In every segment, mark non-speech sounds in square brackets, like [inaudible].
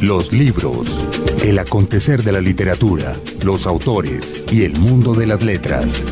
Los libros, el acontecer de la literatura, los autores y el mundo de las letras.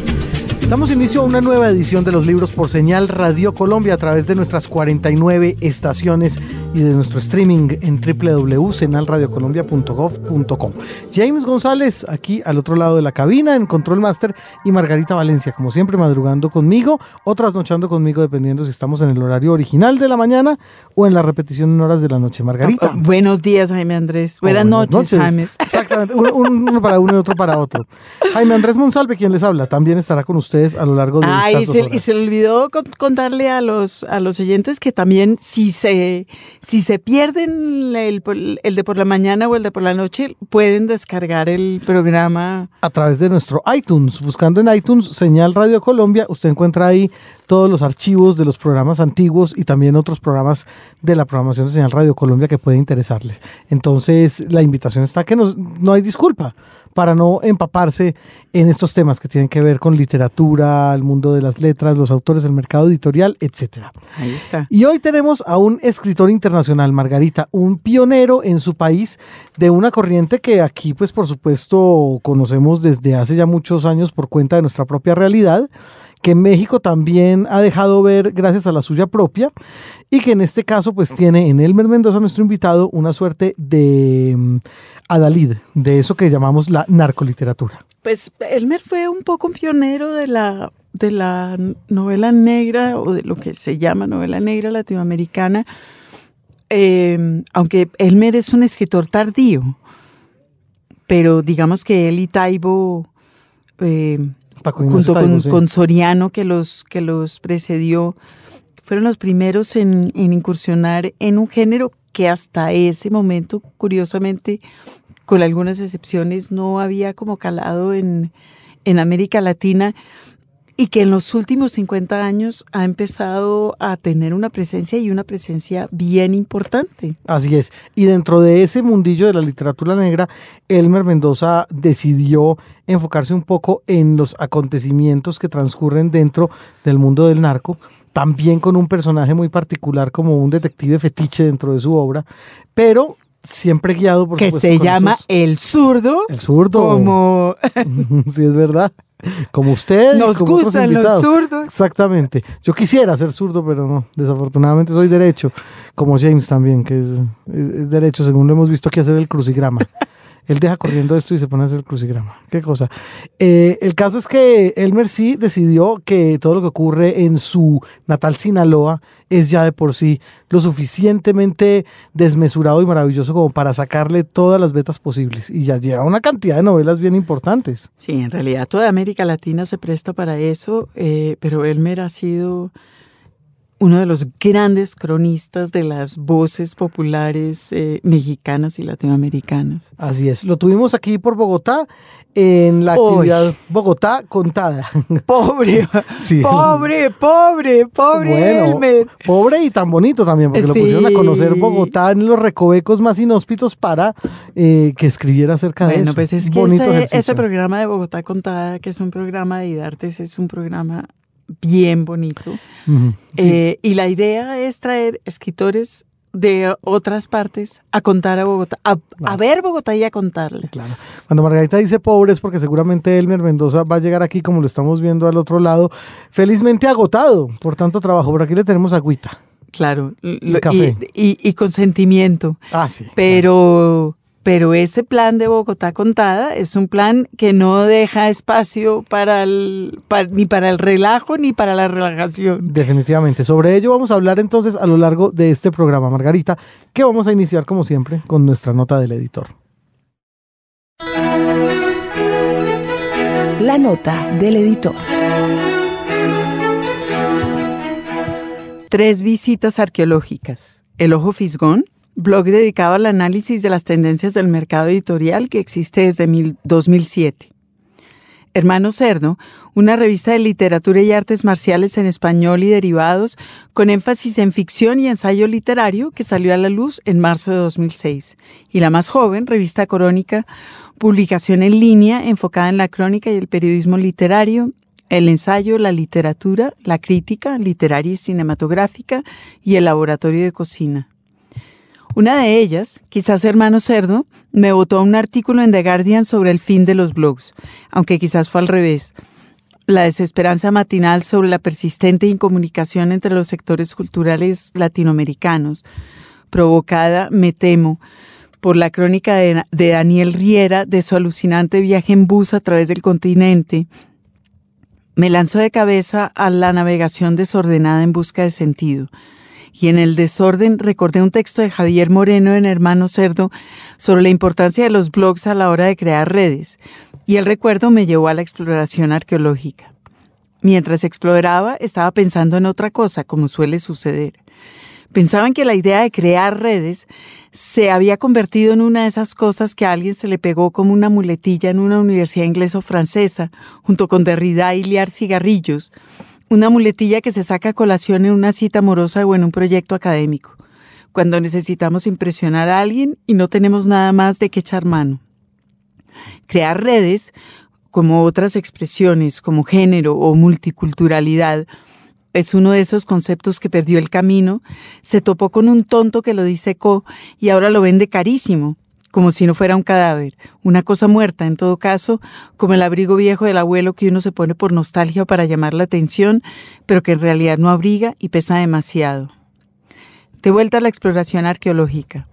Damos inicio a una nueva edición de los libros por señal Radio Colombia a través de nuestras 49 estaciones y de nuestro streaming en www.senalradiocolombia.gov.com. James González aquí al otro lado de la cabina en Control Master y Margarita Valencia, como siempre, madrugando conmigo o trasnochando conmigo, dependiendo si estamos en el horario original de la mañana o en la repetición en horas de la noche. Margarita. Ah, buenos días, Jaime Andrés. Buenas, noches, Jaime. Exactamente, uno, para uno y otro para otro. Jaime Andrés Monsalve, quien les habla, también estará con usted a lo largo de Ay, estas y se le olvidó contarle a los, a los oyentes que también si se, si se pierden el, el, de por la mañana o el de por la noche, pueden descargar el programa. A través de nuestro iTunes. Buscando en iTunes Señal Radio Colombia, usted encuentra ahí todos los archivos de los programas antiguos y también otros programas de la programación de Señal Radio Colombia que pueden interesarles. Entonces, la invitación está que no hay disculpa para no empaparse en estos temas que tienen que ver con literatura, el mundo de las letras, los autores del mercado editorial, etc. Ahí está. Y hoy tenemos a un escritor internacional, Margarita, un pionero en su país de una corriente que aquí, pues por supuesto, conocemos desde hace ya muchos años por cuenta de nuestra propia realidad que México también ha dejado ver gracias a la suya propia y que en este caso pues tiene en Elmer Mendoza, nuestro invitado, una suerte de mm, adalid, de eso que llamamos la narcoliteratura. Pues Elmer fue un poco un pionero de la, de la novela negra o de lo que se llama novela negra latinoamericana, em, aunque Elmer es un escritor tardío, pero digamos que él y Taibo eh, junto con, Soriano que los, que los precedió, fueron los primeros en, incursionar en un género que hasta ese momento, curiosamente, con algunas excepciones, no había como calado en, en América Latina y que en los últimos 50 años ha empezado a tener una presencia y una presencia bien importante. Así es. Y dentro de ese mundillo de la literatura negra, Elmer Mendoza decidió enfocarse un poco en los acontecimientos que transcurren dentro del mundo del narco, también con un personaje muy particular como un detective fetiche dentro de su obra, pero siempre guiado por que se llama el zurdo el zurdo como [laughs] sí es verdad como usted. Nos gustan los zurdos. Exactamente. Yo quisiera ser zurdo, pero no. Desafortunadamente soy derecho, como James también, que es, es derecho, según lo hemos visto aquí hacer el crucigrama. [laughs] Él deja corriendo esto y se pone a hacer el crucigrama. Qué cosa. Eh, el caso es que Elmer sí decidió que todo lo que ocurre en su natal Sinaloa es ya de por sí lo suficientemente desmesurado y maravilloso como para sacarle todas las vetas posibles. Y ya lleva una cantidad de novelas bien importantes. Sí, en realidad toda América Latina se presta para eso, eh, pero Elmer ha sido uno de los grandes cronistas de las voces populares eh, mexicanas y latinoamericanas. Así es, lo tuvimos aquí por Bogotá en la actividad Bogotá contada. Pobre, [laughs] pobre, pobre, pobre bueno, Pobre y tan bonito también, porque lo pusieron a conocer Bogotá en los recovecos más inhóspitos para eh, que escribiera acerca de eso. Bueno, pues es que ese, programa de Bogotá contada, que es un programa de Idartes, es un programa bien bonito. Eh, y la idea es traer escritores de otras partes a contar a Bogotá, a, ver Bogotá y a contarle. Claro. Cuando Margarita dice pobres, porque seguramente Elmer Mendoza va a llegar aquí, como lo estamos viendo al otro lado, felizmente agotado por tanto trabajo. Por aquí le tenemos agüita. Claro, y, con sentimiento. Ah, sí. Pero pero ese plan de Bogotá contada es un plan que no deja espacio para, el, ni para el relajo ni para la relajación. Definitivamente. Sobre ello vamos a hablar entonces a lo largo de este programa, Margarita, que vamos a iniciar como siempre con nuestra nota del editor. La nota del editor. Tres visitas arqueológicas. El ojo fisgón, blog dedicado al análisis de las tendencias del mercado editorial que existe desde 2007. Hermano Cerdo, una revista de literatura y artes marciales en español y derivados, con énfasis en ficción y ensayo literario, que salió a la luz en marzo de 2006. Y la más joven, revista Crónica, publicación en línea enfocada en la crónica y el periodismo literario, el ensayo, la literatura, la crítica literaria y cinematográfica y el laboratorio de cocina. Una de ellas, quizás hermano cerdo, me votó un artículo en The Guardian sobre el fin de los blogs, aunque quizás fue al revés. La desesperanza matinal sobre la persistente incomunicación entre los sectores culturales latinoamericanos, provocada, me temo, por la crónica de, Daniel Riera de su alucinante viaje en bus a través del continente, me lanzó de cabeza a la navegación desordenada en busca de sentido. Y en el desorden recordé un texto de Javier Moreno en Hermano Cerdo sobre la importancia de los blogs a la hora de crear redes. Y el recuerdo me llevó a la exploración arqueológica. Mientras exploraba, estaba pensando en otra cosa, como suele suceder. Pensaban que la idea de crear redes se había convertido en una de esas cosas que a alguien se le pegó como una muletilla en una universidad inglesa o francesa, junto con Derrida y liar cigarrillos, una muletilla que se saca a colación en una cita amorosa o en un proyecto académico, cuando necesitamos impresionar a alguien y no tenemos nada más de que echar mano. Crear redes, como otras expresiones, como género o multiculturalidad, es uno de esos conceptos que perdió el camino, se topó con un tonto que lo disecó y ahora lo vende carísimo, como si no fuera un cadáver, una cosa muerta en todo caso, como el abrigo viejo del abuelo que uno se pone por nostalgia para llamar la atención, pero que en realidad no abriga y pesa demasiado. De vuelta a la exploración arqueológica.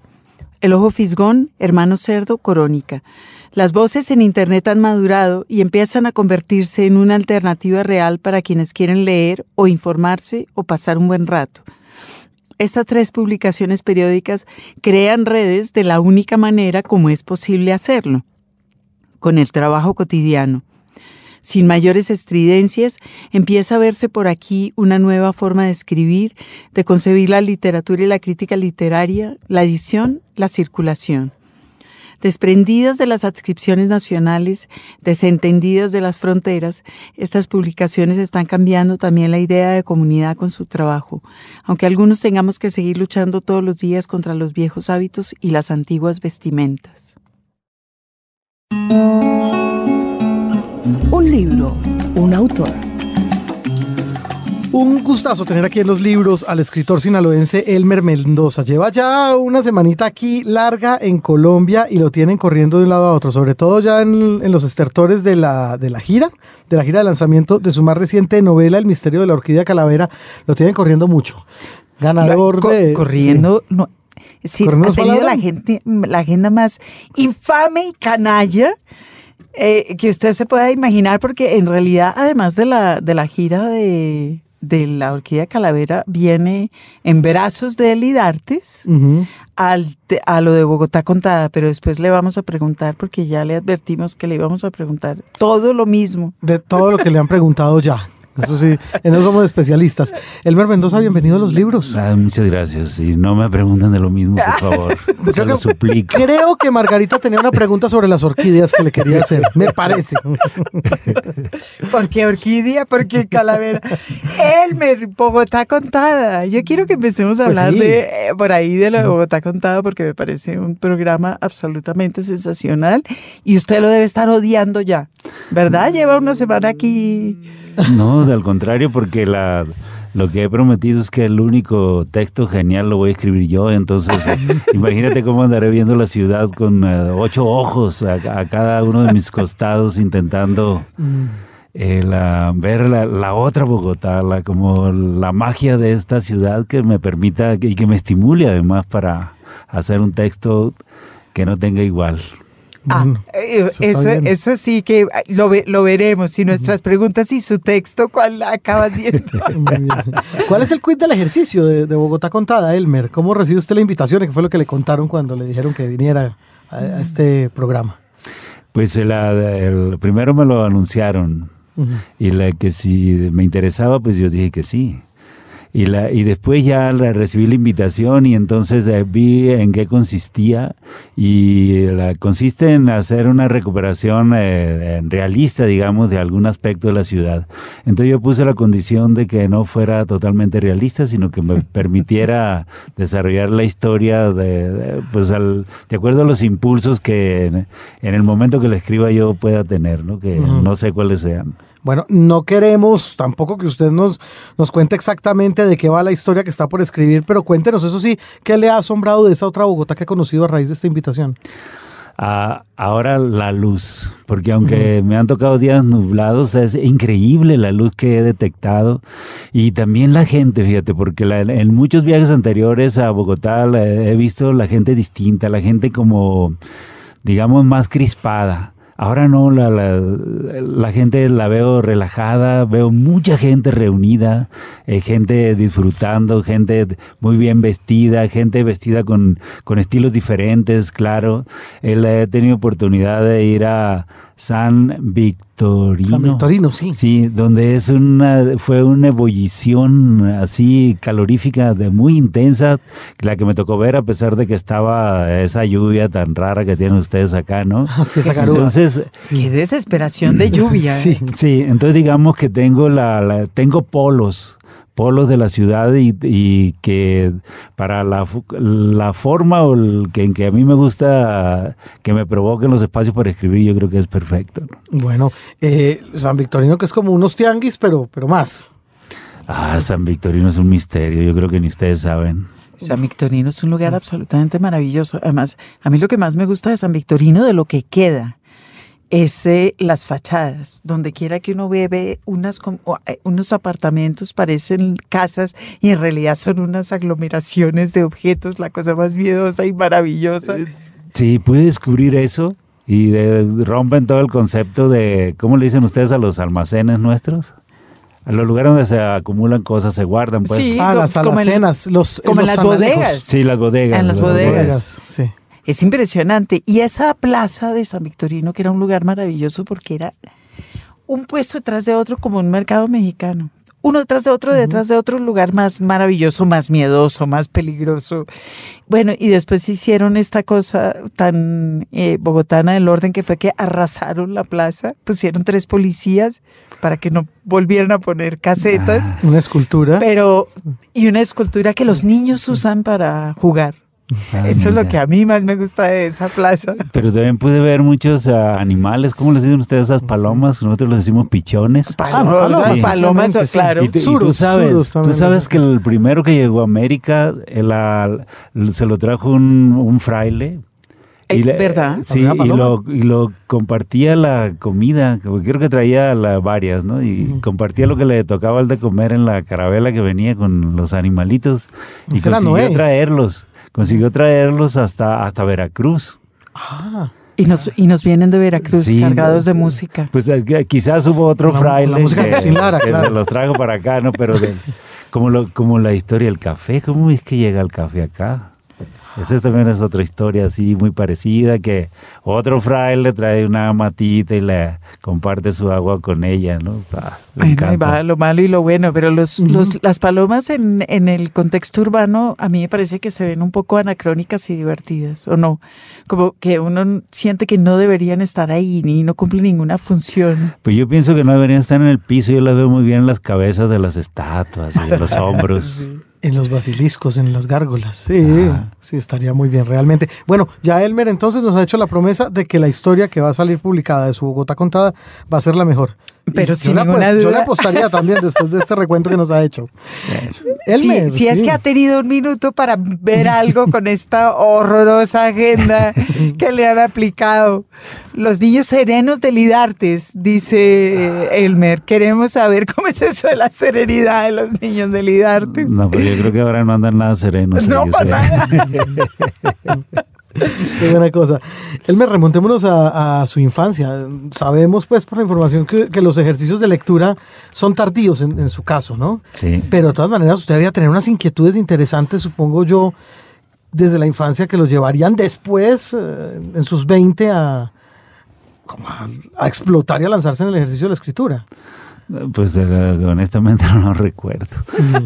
El ojo fisgón, hermano cerdo, corónica. Las voces en Internet han madurado y empiezan a convertirse en una alternativa real para quienes quieren leer o informarse o pasar un buen rato. Estas tres publicaciones periódicas crean redes de la única manera como es posible hacerlo, con el trabajo cotidiano. Sin mayores estridencias, empieza a verse por aquí una nueva forma de escribir, de concebir la literatura y la crítica literaria, la edición, la circulación. Desprendidas de las adscripciones nacionales, desentendidas de las fronteras, estas publicaciones están cambiando también la idea de comunidad con su trabajo, aunque algunos tengamos que seguir luchando todos los días contra los viejos hábitos y las antiguas vestimentas. Un libro, un autor. Un gustazo tener aquí en los libros al escritor sinaloense Elmer Mendoza. Lleva ya una semanita aquí larga en Colombia y lo tienen corriendo de un lado a otro, sobre todo ya en, en los estertores de la, de la gira, de la gira de lanzamiento de su más reciente novela, El misterio de la orquídea calavera. Lo tienen corriendo mucho. Ganador Co de... corriendo, sí. no, sí, ha tenido la, gente, la agenda más infame y canalla eh, que usted se pueda imaginar, porque en realidad, además de la, de la gira de, de la Orquídea Calavera, viene en brazos de Elidartes uh -huh. al, a lo de Bogotá contada, pero después le vamos a preguntar, porque ya le advertimos que le íbamos a preguntar todo lo mismo. De todo lo que le han preguntado ya. [laughs] Eso sí, en eso somos especialistas. Elmer Mendoza, bienvenido a los libros. Ah, muchas gracias. Y no me pregunten de lo mismo, por [laughs] favor. Se lo suplico. Creo que Margarita tenía una pregunta sobre las orquídeas que le quería hacer. Me parece. [laughs] ¿Por qué orquídea? ¿Por qué calavera? Elmer, Bogotá contada. Yo quiero que empecemos a pues hablar sí. de eh, por ahí de lo de Bogotá contada porque me parece un programa absolutamente sensacional y usted lo debe estar odiando ya. ¿Verdad? Lleva una semana aquí. No, al contrario, porque la, lo que he prometido es que el único texto genial lo voy a escribir yo, entonces [laughs] imagínate cómo andaré viendo la ciudad con uh, ocho ojos a, a, cada uno de mis costados intentando eh, la, ver la, la, otra Bogotá, la, como la magia de esta ciudad que me permita y que me estimule además para hacer un texto que no tenga igual. Ah, eso, eso, eso, sí que lo, lo, veremos. Si nuestras preguntas y su texto, ¿cuál acaba siendo? [laughs] ¿Cuál es el quid del ejercicio de, de, Bogotá Contada, Elmer? ¿Cómo recibió usted la invitación? ¿Qué fue lo que le contaron cuando le dijeron que viniera a, a este programa? Pues el, el, primero me lo anunciaron uh -huh. y la que si me interesaba, pues yo dije que sí y, la, y después ya la, recibí la invitación y entonces eh, vi en qué consistía y la, consiste en hacer una recuperación eh, realista, digamos, de algún aspecto de la ciudad. Entonces yo puse la condición de que no fuera totalmente realista, sino que me [laughs] permitiera desarrollar la historia de, de pues al, de acuerdo a los impulsos que en, en, el momento que la escriba yo pueda tener, ¿no? que uh -huh. no sé cuáles sean. Bueno, no queremos tampoco que usted nos, nos cuente exactamente de qué va la historia que está por escribir, pero cuéntenos, eso sí, ¿qué le ha asombrado de esa otra Bogotá que ha conocido a raíz de esta invitación? Ah, ahora la luz, porque aunque me han tocado días nublados, es increíble la luz que he detectado. Y también la gente, fíjate, porque la- en muchos viajes anteriores a Bogotá la- he visto la gente distinta, la gente como, digamos, más crispada. Ahora no, la, la, la gente la veo relajada, veo mucha gente reunida, eh, gente disfrutando, gente muy bien vestida, gente vestida con, con estilos diferentes, claro. Él he tenido oportunidad de ir a San Victorino. San Victorino, sí. Sí, donde es una, fue una ebullición así calorífica de muy intensa, la que me tocó ver a pesar de que estaba esa lluvia tan rara que tienen ustedes acá, ¿no? [laughs] Así es, esa. Entonces, Qué desesperación de lluvia. [laughs] Sí. ¿eh? sí, entonces digamos que tengo la, la- tengo polos polos de la ciudad y, y que para la, la forma o el que, en que a mí me gusta que me provoquen los espacios para escribir, yo creo que es perfecto. ¿no? Bueno, eh, San Victorino que es como unos tianguis, pero, pero más. Ah, San Victorino es un misterio, yo creo que ni ustedes saben. San Victorino es un lugar absolutamente maravilloso. Además, a mí lo que más me gusta de San Victorino, de lo que queda, es eh, las fachadas. Donde quiera que uno ve, ve unas, eh, unos apartamentos, parecen casas y en realidad son unas aglomeraciones de objetos, la cosa más miedosa y maravillosa. Sí, pude descubrir eso y de- rompen todo el concepto de, ¿cómo le dicen ustedes a los almacenes nuestros? A los lugares donde se acumulan cosas, se guardan, pues. Sí. Ah, las alacenas, los, como en los las analejos. bodegas. Sí, las bodegas. En las las bodegas. Sí. Es impresionante. Y esa plaza de San Victorino, que era un lugar maravilloso porque era un puesto detrás de otro como un mercado mexicano. Uno detrás de otro, detrás de otro lugar más maravilloso, más miedoso, más peligroso. Bueno, y después hicieron esta cosa tan eh, bogotana del orden que fue que arrasaron la plaza, pusieron tres policías para que no volvieran a poner casetas, Una escultura. pero y una escultura que los niños usan para jugar. Ah, Eso es lo que a mí más me gusta de esa plaza. [laughs] Pero también pude ver muchos ah, animales, ¿cómo les dicen ustedes esas palomas? Nosotros les decimos pichones. Palomas, palomas, sí. palomas, sí. claro. Y, tú- y sabes, surus tú sabes que el primero que llegó a América el, ah, se lo trajo un, un fraile. Eh, le- ¿verdad? Sí, ¿Había y lo, y lo compartía la comida, porque creo que traía la- varias, ¿no? Y compartía lo que le tocaba al de comer en la carabela que venía con los animalitos. Y Ese era consiguió Noé. traerlos, consiguió traerlos hasta, hasta Veracruz. Ah, Y nos, y nos vienen de Veracruz Sí, cargados de sí. música. Pues eh, quizás hubo otro La- fraile la música de que, Agustín Lara, que claro. se los trajo para acá, ¿no? Pero de- como, lo, como la historia del café, ¿cómo es que llega el café acá? Esa también es otra historia así muy parecida, que otro fraile trae una matita y le comparte su agua con ella, ¿no? Ah, encanta. va lo malo y lo bueno, pero los, los- las palomas en, en el contexto urbano a mí me parece que se ven un poco anacrónicas y divertidas, ¿o no? Como que uno siente que no deberían estar ahí ni no cumplen ninguna función. Pues yo pienso que no deberían estar en el piso, yo las veo muy bien en las cabezas de las estatuas y de los [laughs] hombros. En los basiliscos, en las gárgolas. Sí, Ah. sí, estaría muy bien, realmente. Bueno, ya Elmer entonces nos ha hecho la promesa de que la historia que va a salir publicada de su Bogotá contada va a ser la mejor. Pero sin yo ninguna apuest- Yo le duda. apostaría también después de este recuento que nos ha hecho. Si, Elmer, si es sí. que ha tenido un minuto para ver algo con esta horrorosa agenda que le han aplicado. Los niños serenos de Lidartes, dice eh, Elmer. Queremos saber cómo es eso de la serenidad de los niños de Lidartes. No, pero yo creo que ahora no andan nada serenos. No, para nada. [laughs] Qué buena cosa. Elmer, remontémonos a, a su infancia. Sabemos, pues, por la información que, que los ejercicios de lectura son tardíos en, en su caso, ¿no? Sí. Pero de todas maneras, usted debía tener unas inquietudes interesantes, supongo yo, desde la infancia que lo llevarían después, eh, en sus 20, a, como a, a explotar y a lanzarse en el ejercicio de la escritura. Pues de la- honestamente [laughs] no lo recuerdo.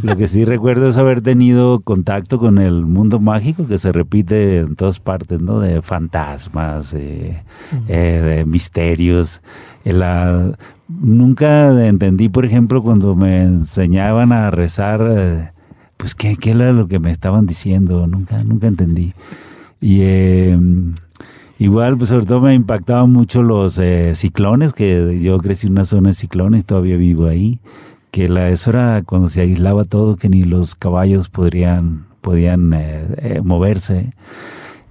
Lo que sí recuerdo es haber tenido contacto con el mundo mágico que se repite en todas partes, ¿no? De fantasmas, eh, eh, de misterios. Eh, la- nunca entendí, por ejemplo, cuando me enseñaban a rezar, eh, pues qué, qué era lo que me estaban diciendo. Nunca, nunca entendí. Y, eh, Igual, pues sobre todo me impactaban mucho los eh, ciclones, que yo crecí en una zona de ciclones, todavía vivo ahí, que la, eso era cuando se aislaba todo, que ni los caballos podrían, podían eh, eh, moverse.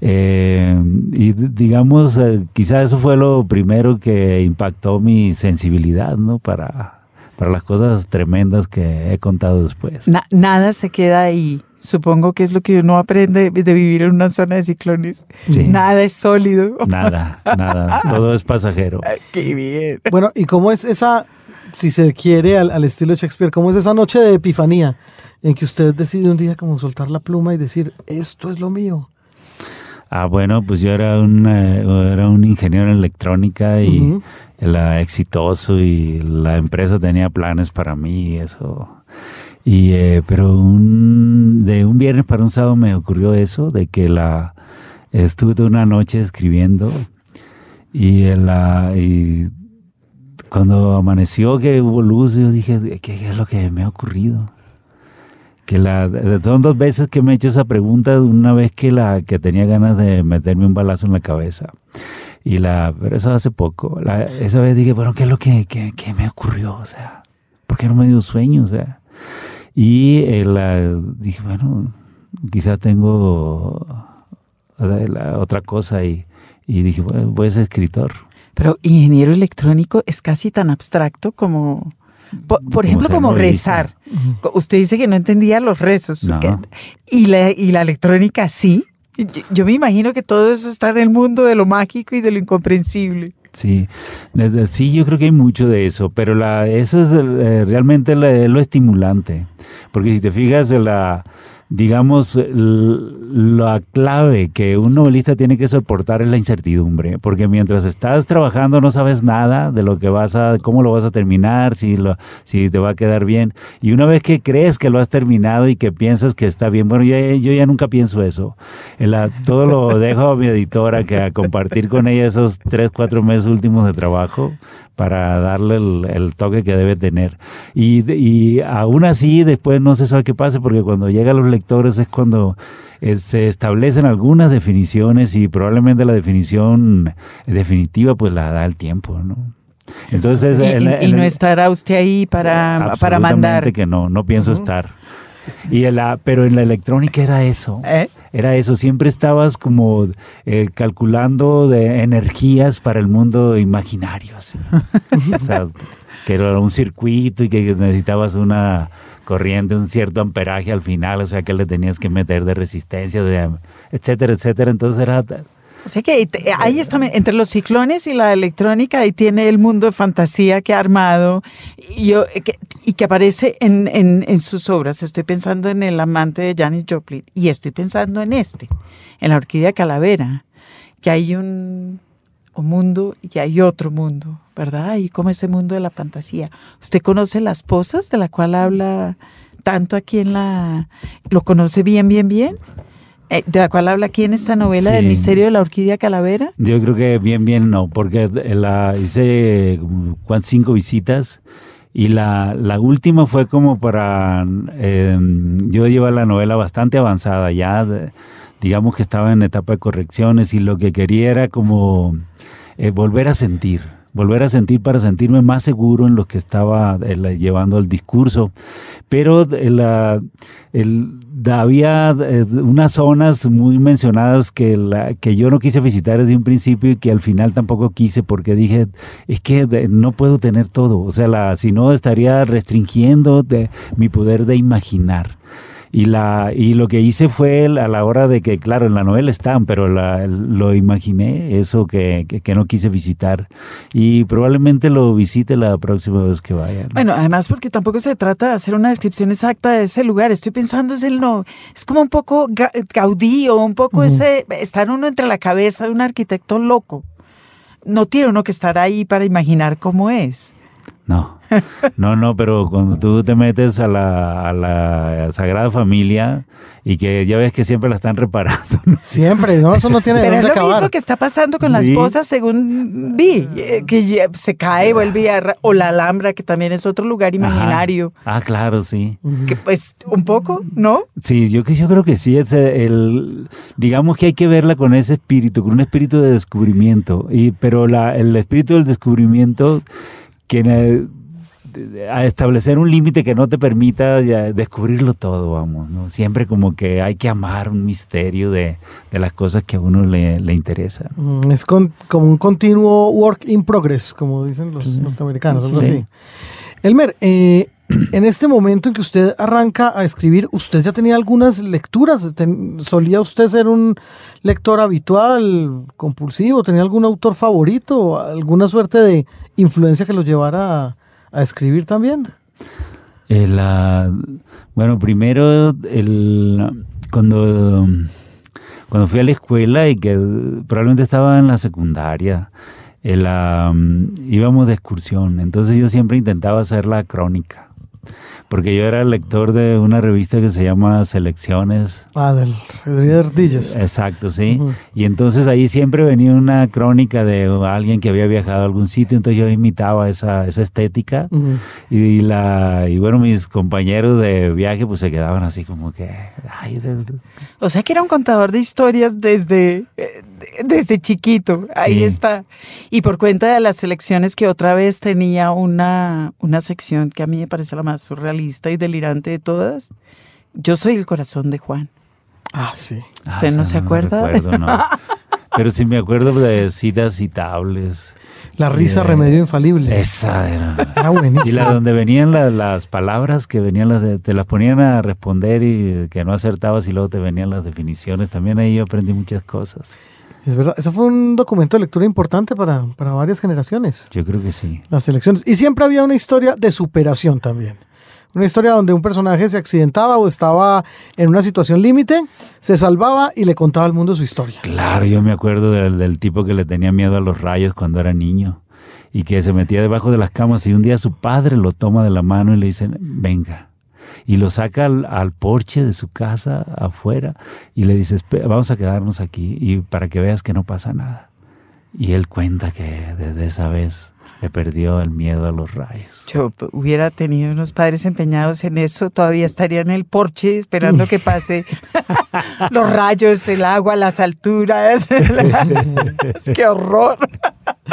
Y digamos, quizás eso fue lo primero que impactó mi sensibilidad, ¿no? Para, para las cosas tremendas que he contado después. Na- nada se queda ahí. Supongo que es lo que uno aprende de vivir en una zona de ciclones. Sí. Nada es sólido. [laughs] Nada, nada, todo es pasajero. Ay, [laughs] Qué bien. Bueno, ¿y cómo es esa, si se quiere al, al estilo Shakespeare, cómo es esa noche de epifanía en que usted decide un día como soltar la pluma y decir, esto es lo mío? Ah, bueno, pues yo era un, eh, era un ingeniero en electrónica y Ujú. era exitoso y la empresa tenía planes para mí y eso. Y, eh, pero un, de un viernes para un sábado me ocurrió eso, de que la estuve toda una noche escribiendo y, en la, y cuando amaneció que hubo luz, yo dije, ¿qué es lo que me ha ocurrido? Que la son dos veces que me he hecho esa pregunta una vez que la que tenía ganas de meterme un balazo en la cabeza. Y la pero eso hace poco. La- esa vez dije bueno qué es lo que, que- que me ocurrió o sea por qué no me dio sueño o sea y eh, la, dije bueno quizás tengo eh, la otra cosa y, y dije bueno, voy a ser escritor Pero ingeniero electrónico es casi tan abstracto como, por, ejemplo, como rezar. Usted dice que no entendía los rezos. No. que- y, la, y la electrónica sí. Yo, yo me imagino que todo eso está en el mundo de lo mágico y de lo incomprensible. Sí, sí, yo creo que hay mucho de eso, pero la, eso es eh, realmente la- lo estimulante, porque si te fijas, la, digamos, l- la clave que un novelista tiene que soportar es la incertidumbre, porque mientras estás trabajando no sabes nada de lo que vas a, cómo lo vas a terminar, si, lo, si te va a quedar bien, y una vez que crees que lo has terminado y que piensas que está bien, bueno, yo, yo ya nunca pienso eso, En la- todo lo [laughs] dejo a mi editora que a compartir con ella esos tres, cuatro meses últimos de trabajo para darle el, el toque que debe tener. Y, y aún así después no se sabe qué pasa porque cuando llegan los lectores es cuando eh, se establecen algunas definiciones y probablemente la definición definitiva pues la da el tiempo, ¿no? Entonces, y, en- y- y en- no estará usted ahí para, para mandar. que no, no pienso estar. Y en la, pero en la electrónica era eso. ¿Eh? Era eso, siempre estabas como eh, calculando de energías para el mundo imaginario, así. [laughs] o sea, que era un circuito y que necesitabas una corriente, un cierto amperaje al final, o sea, que le tenías que meter de resistencia, de, etcétera, etcétera. Entonces era, O sea que ahí está, entre los ciclones y la electrónica, ahí tiene el mundo de fantasía que ha armado y, eh, que, aparece en sus obras. Estoy pensando en El amante de Janis Joplin y estoy pensando en este, en La Orquídea Calavera, que hay un, un mundo y hay otro mundo, ¿verdad? Y como ese mundo de la fantasía. ¿Usted conoce Las Posas, de la cual habla tanto aquí en la... ¿Lo conoce bien, bien, bien? Eh, de la cual habla aquí en esta novela del Sí. misterio de la orquídea calavera. Yo creo que bien, bien no, porque la hice cinco visitas y la, la última fue como para, eh, yo llevo la novela bastante avanzada ya, de- digamos que estaba en etapa de correcciones y lo que quería era como eh, volver a sentir, volver a sentir para sentirme más seguro en lo que estaba eh, llevando el discurso. Pero eh, había unas zonas muy mencionadas que, la, que yo no quise visitar desde un principio y que al final tampoco quise porque dije, es que no puedo tener todo, o sea, si no estaría restringiendo mi poder de imaginar. Y, la, y lo que hice fue a la hora de que, claro, en la novela están, pero la, lo imaginé, eso que, que, que no quise visitar. Y probablemente lo visite la próxima vez que vaya. ¿no? Bueno, además porque tampoco se trata de hacer una descripción exacta de ese lugar. Estoy pensando es el no, es como un poco Ga- Gaudí o un poco ese estar uno entre la cabeza de un arquitecto loco. No tiene uno que estar ahí para imaginar cómo es. No, No, no, pero cuando tú te metes a la, a la Sagrada Familia y que ya ves que siempre la están reparando. ¿no? Siempre, ¿no? Eso no tiene Pero es dónde lo acabar. mismo que está pasando con las Sí. esposas, según vi, eh, que se cae, vuelve a... O la Alhambra, que también es otro lugar imaginario. Ajá. Ah, claro, sí. Que pues un poco, ¿no? Sí, yo, que- yo creo que sí. Es eh, el, digamos que hay que verla con ese espíritu, con un espíritu de descubrimiento. Y, pero la, el espíritu del descubrimiento que eh, a establecer un límite que no te permita descubrirlo todo, vamos. ¿no? Siempre como que hay que amar un misterio de, de las cosas que a uno le, le interesa. Mm, Es con- como un continuo work in progress, como dicen los norteamericanos, algo Sí. así. Elmer, eh, en este momento en que usted arranca a escribir, ¿usted ya tenía algunas lecturas? ¿Solía usted ser un lector habitual, compulsivo? ¿Tenía algún autor favorito? ¿Alguna suerte de influencia que lo llevara a, a escribir también? Eh, bueno, primero, el, cuando, cuando fui a la escuela y que probablemente estaba en la secundaria, eh, la, mm, íbamos de excursión, entonces yo siempre intentaba hacer la crónica, porque yo era lector de una revista que se llama Selecciones. Ah, del Reader Digest. Exacto, sí. Y entonces ahí siempre venía una crónica de alguien que había viajado a algún sitio, entonces yo imitaba esa, esa estética. Y, la, y bueno, mis compañeros de viaje pues se quedaban así como que... Ay, de- de- O sea que era un contador de historias desde, eh, desde chiquito. Ahí Sí. está. Y por cuenta de las elecciones que otra vez tenía una, una sección que a mí me parece la más surrealista y delirante de todas. Yo soy el corazón de Juan. Ah, sí. ¿Usted Ah, no se acuerda? recuerdo, no. [laughs] Pero sí me acuerdo de citas citables. La risa, remedio infalible. Esa era. Era buenísimo. Y la donde venían la- las palabras que venían las de- te las ponían a responder y que no acertabas y luego te venían las definiciones. También ahí yo aprendí muchas cosas. Es verdad, eso fue un documento de lectura importante para, para varias generaciones, Yo creo que sí. las elecciones. Y siempre había una historia de superación también. Una historia donde un personaje se accidentaba o estaba en una situación límite, se salvaba y le contaba al mundo su historia. Claro, yo me acuerdo del, del tipo que le tenía miedo a los rayos cuando era niño y que se metía debajo de las camas y un día su padre lo toma de la mano y le dice, venga. Y lo saca al, al porche de su casa afuera y le dice, "Espe- vamos a quedarnos aquí y para que veas que no pasa nada. Y él cuenta que desde esa vez le perdió el miedo a los rayos. Yo hubiera tenido unos padres empeñados en eso, todavía estaría en el porche esperando que pase [laughs] los rayos, el agua, las alturas. [laughs] ¡Qué horror!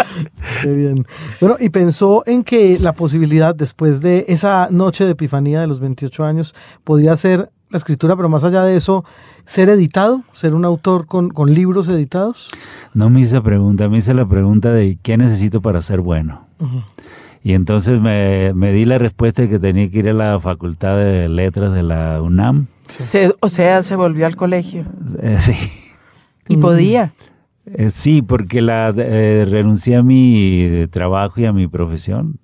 [laughs] Qué bien. Bueno, y pensó en que la posibilidad después de esa noche de epifanía de los 28 años podía ser la escritura, pero más allá de eso, ser editado, ser un autor con, con libros editados. No me hice pregunta, me hice la pregunta de qué necesito para ser bueno. Y entonces me, me di la respuesta de que tenía que ir a la Facultad de Letras de la UNAM. Se- o sea, se volvió al colegio Eh, sí. y podía. Eh, sí, porque la, eh, renuncié a mi eh, trabajo y a mi profesión.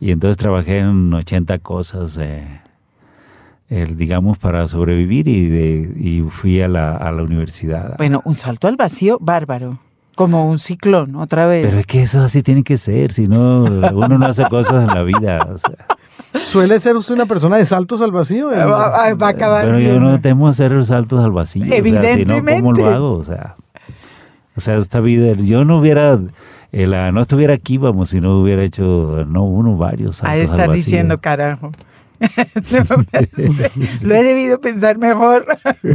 Y entonces trabajé en 80 cosas, eh, el- digamos, para sobrevivir y, de, y fui a la, a la universidad. Bueno, un salto al vacío bárbaro, como un ciclón, otra vez. Pero es que eso así tiene que ser, si no, uno no hace cosas en la vida. o sea. ¿Suele ser usted una persona de saltos al vacío? Ah, va, a acabar Pero yo no temo hacer saltos al vacío. O sea, si no, ¿cómo Evidentemente. lo hago? O sea, o sea, esta vida, yo no hubiera, eh, la- no estuviera aquí, vamos, si no hubiera hecho, no uno, varios de al estar diciendo, carajo. [laughs] [laughs] Lo he debido pensar mejor. [laughs]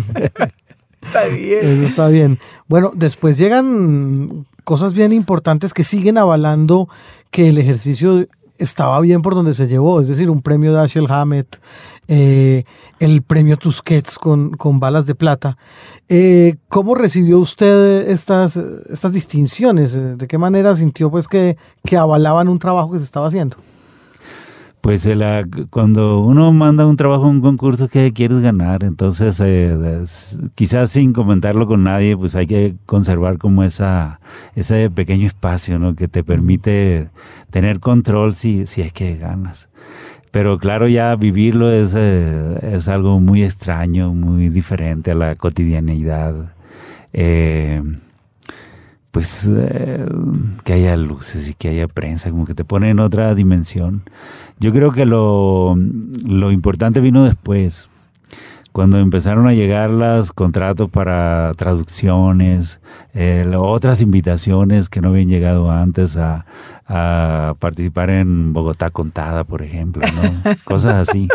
Está bien. Eso está bien. Bueno, después llegan cosas bien importantes que siguen avalando que el ejercicio estaba bien por donde se llevó, es decir, un premio Dashiell Hammett, eh, el premio Tusquets con, con balas de plata. Eh, ¿Cómo recibió usted estas, estas distinciones? Eh, ¿De qué manera sintió pues que, que avalaban un trabajo que se estaba haciendo? Pues cuando uno manda un trabajo a un concurso que quieres ganar, entonces quizás sin comentarlo con nadie, pues hay que conservar como esa ese pequeño espacio, ¿no? Que te permite tener control si, si es que ganas. Pero claro, ya vivirlo es, eh, es algo muy extraño, muy diferente a la cotidianeidad. Eh, pues eh, que haya luces y que haya prensa, como que te pone en otra dimensión. Yo creo que lo, lo importante vino después, cuando empezaron a llegar los contratos para traducciones, eh, otras invitaciones que no habían llegado antes a, a participar en Bogotá Contada, por ejemplo, ¿no? [laughs] cosas así.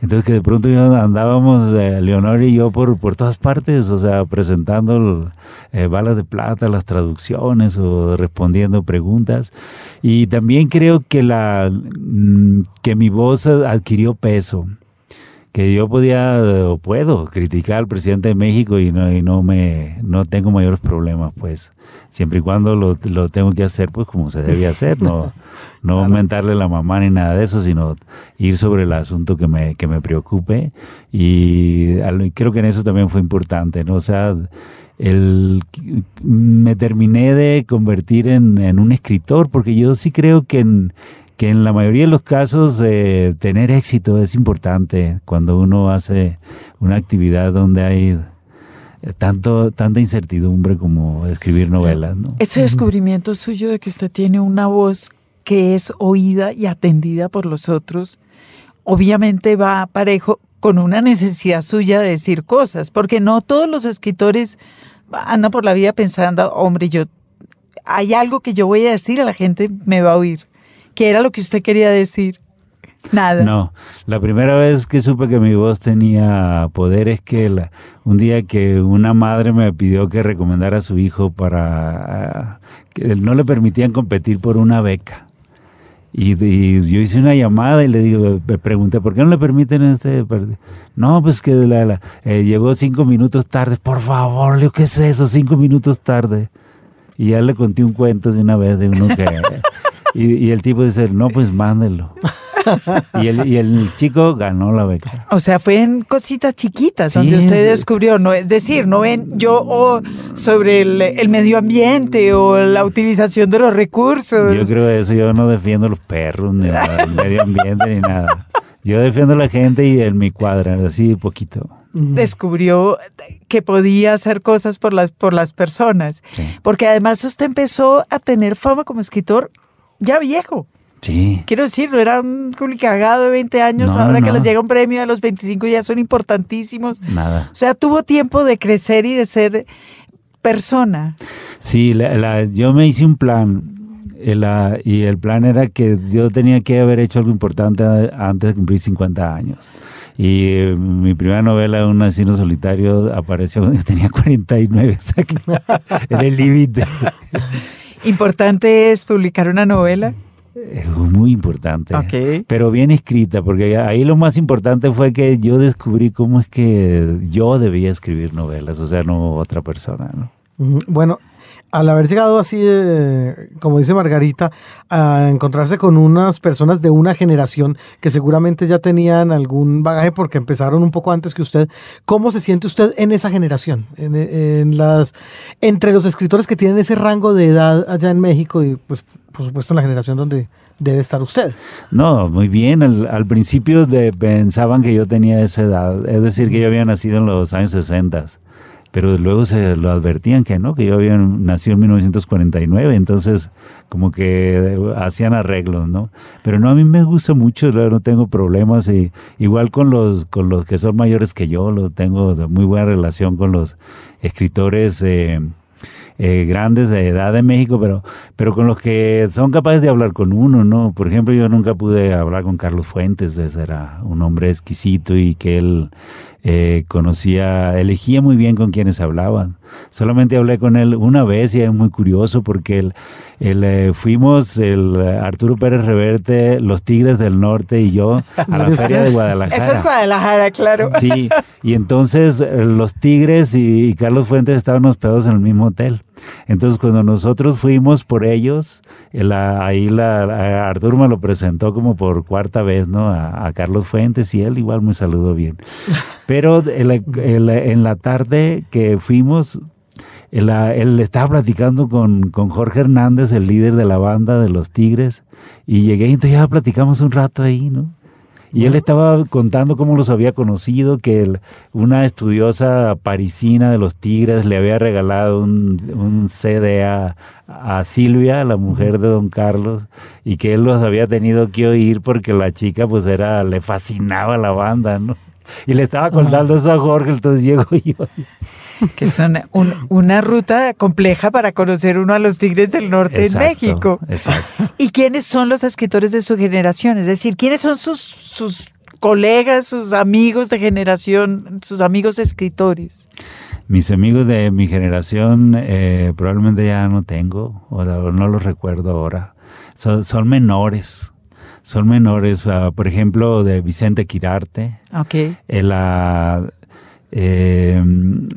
Entonces que de pronto andábamos, eh, Leonor y yo, por, por todas partes, o sea, presentando eh, balas de plata, las traducciones o respondiendo preguntas. Y también creo que, la, mm, que mi voz adquirió peso que yo podía o puedo criticar al presidente de México y no, y no me no tengo mayores problemas pues. Siempre y cuando lo, lo tengo que hacer pues como se debe hacer no [laughs] no aumentarle la mamá ni nada de eso sino ir sobre el asunto que me que me preocupe. Y creo que en eso también fue importante no o sea el, me terminé de convertir en, en un escritor porque yo sí creo que en que en la mayoría de los casos eh, tener éxito es importante cuando uno hace una actividad donde hay tanto tanta incertidumbre como escribir novelas. ¿no? Ese descubrimiento suyo de que usted tiene una voz que es oída y atendida por los otros, obviamente va parejo con una necesidad suya de decir cosas, porque no todos los escritores andan por la vida pensando, hombre, yo hay algo que yo voy a decir, a la gente me va a oír. ¿Qué era lo que usted quería decir? Nada. No, la primera vez que supe que mi voz tenía poder es que un día que una madre me pidió que recomendara a su hijo para que no le permitían competir por una beca. Y, yo hice una llamada y le digo, me pregunté, ¿por qué no le permiten este? No, pues que la, eh, llegó cinco minutos tarde. Por favor, Leo, ¿qué es eso? Cinco minutos tarde. Y ya le conté un cuento de una vez de uno que Y, el tipo dice, no, pues mándelo. Y el, y el, chico ganó la beca. O sea, fue en cositas chiquitas donde usted descubrió, no es decir, no en yo sobre el, medio ambiente o la utilización de los recursos. Yo creo eso, yo no defiendo los perros, ni el medio ambiente, ni nada. Yo defiendo a la gente y en mi cuadra, así poquito. Descubrió que podía hacer cosas por las, por las personas. Porque además usted empezó a tener fama como escritor ya viejo. Sí. Quiero decir, no era un cagado de 20 años, ahora que les llega un premio a los 25 ya son importantísimos. Nada. O sea, tuvo tiempo de crecer y de ser persona. Sí, yo me hice un plan eh, y el plan era que yo tenía que haber hecho algo importante antes de cumplir 50 años. Y eh, mi primera novela, Un asesino solitario, apareció cuando yo tenía 49, o sea que [laughs] era el límite. [laughs] ¿Importante es publicar una novela? Es muy importante, pero bien escrita, porque ahí lo más importante fue que yo descubrí cómo es que yo debía escribir novelas, o sea, no otra persona, ¿no? Bueno, al haber llegado así, como dice Margarita, a encontrarse con unas personas de una generación que seguramente ya tenían algún bagaje porque empezaron un poco antes que usted, ¿cómo se siente usted en esa generación? En, las, entre los escritores que tienen ese rango de edad allá en México y pues por supuesto en la generación donde debe estar usted. No, muy bien. Al, principio de, pensaban que yo tenía esa edad, es decir, que yo había nacido en los años 60 pero luego se lo advertían que no, que yo había nacido en 1949, entonces como que hacían arreglos, ¿no? Pero no, a mí me gusta mucho, no tengo problemas, y igual con los, con los que son mayores que yo, lo tengo muy buena relación con los escritores eh, eh, grandes de edad de México, pero, pero con los que son capaces de hablar con uno, ¿no? Por ejemplo, yo nunca pude hablar con Carlos Fuentes, ese era un hombre exquisito y que él eh, conocía, elegía muy bien con quienes hablaban. Solamente hablé con él una vez y es muy curioso porque él, eh, fuimos el Arturo Pérez Reverte, los Tigres del Norte y yo [laughs] a la feria de Guadalajara. Eso es Guadalajara, claro. Sí, y entonces eh, los Tigres y, y Carlos Fuentes estaban hospedados en el mismo hotel. Entonces, cuando nosotros fuimos por ellos, ahí la, Arturo me lo presentó como por cuarta vez, ¿no? A, Carlos Fuentes y él igual me saludó bien. [laughs] Pero en la tarde que fuimos, él, estaba platicando con, con, Jorge Hernández, el líder de la banda de los Tigres, y llegué y entonces ya platicamos un rato ahí, ¿no? Y él estaba contando cómo los había conocido, que una estudiosa parisina de los Tigres le había regalado un, un CD a, a Silvia, la mujer de Don Carlos, y que él los había tenido que oír porque la chica pues era, le fascinaba la banda, ¿no? Y le estaba contando eso a Jorge, entonces llego [laughs] yo. Que es una, un- una ruta compleja para conocer uno a los Tigres del Norte Exacto, en México. Exacto. [laughs] ¿Y quiénes son los escritores de su generación? Es decir, ¿quiénes son sus, sus colegas, sus amigos de generación, sus amigos escritores? Mis amigos de mi generación eh, probablemente ya no tengo, o la- no los recuerdo ahora. Son, son menores, son menores. ah, por ejemplo, de Vicente Quirarte, Ok. el, ah, eh,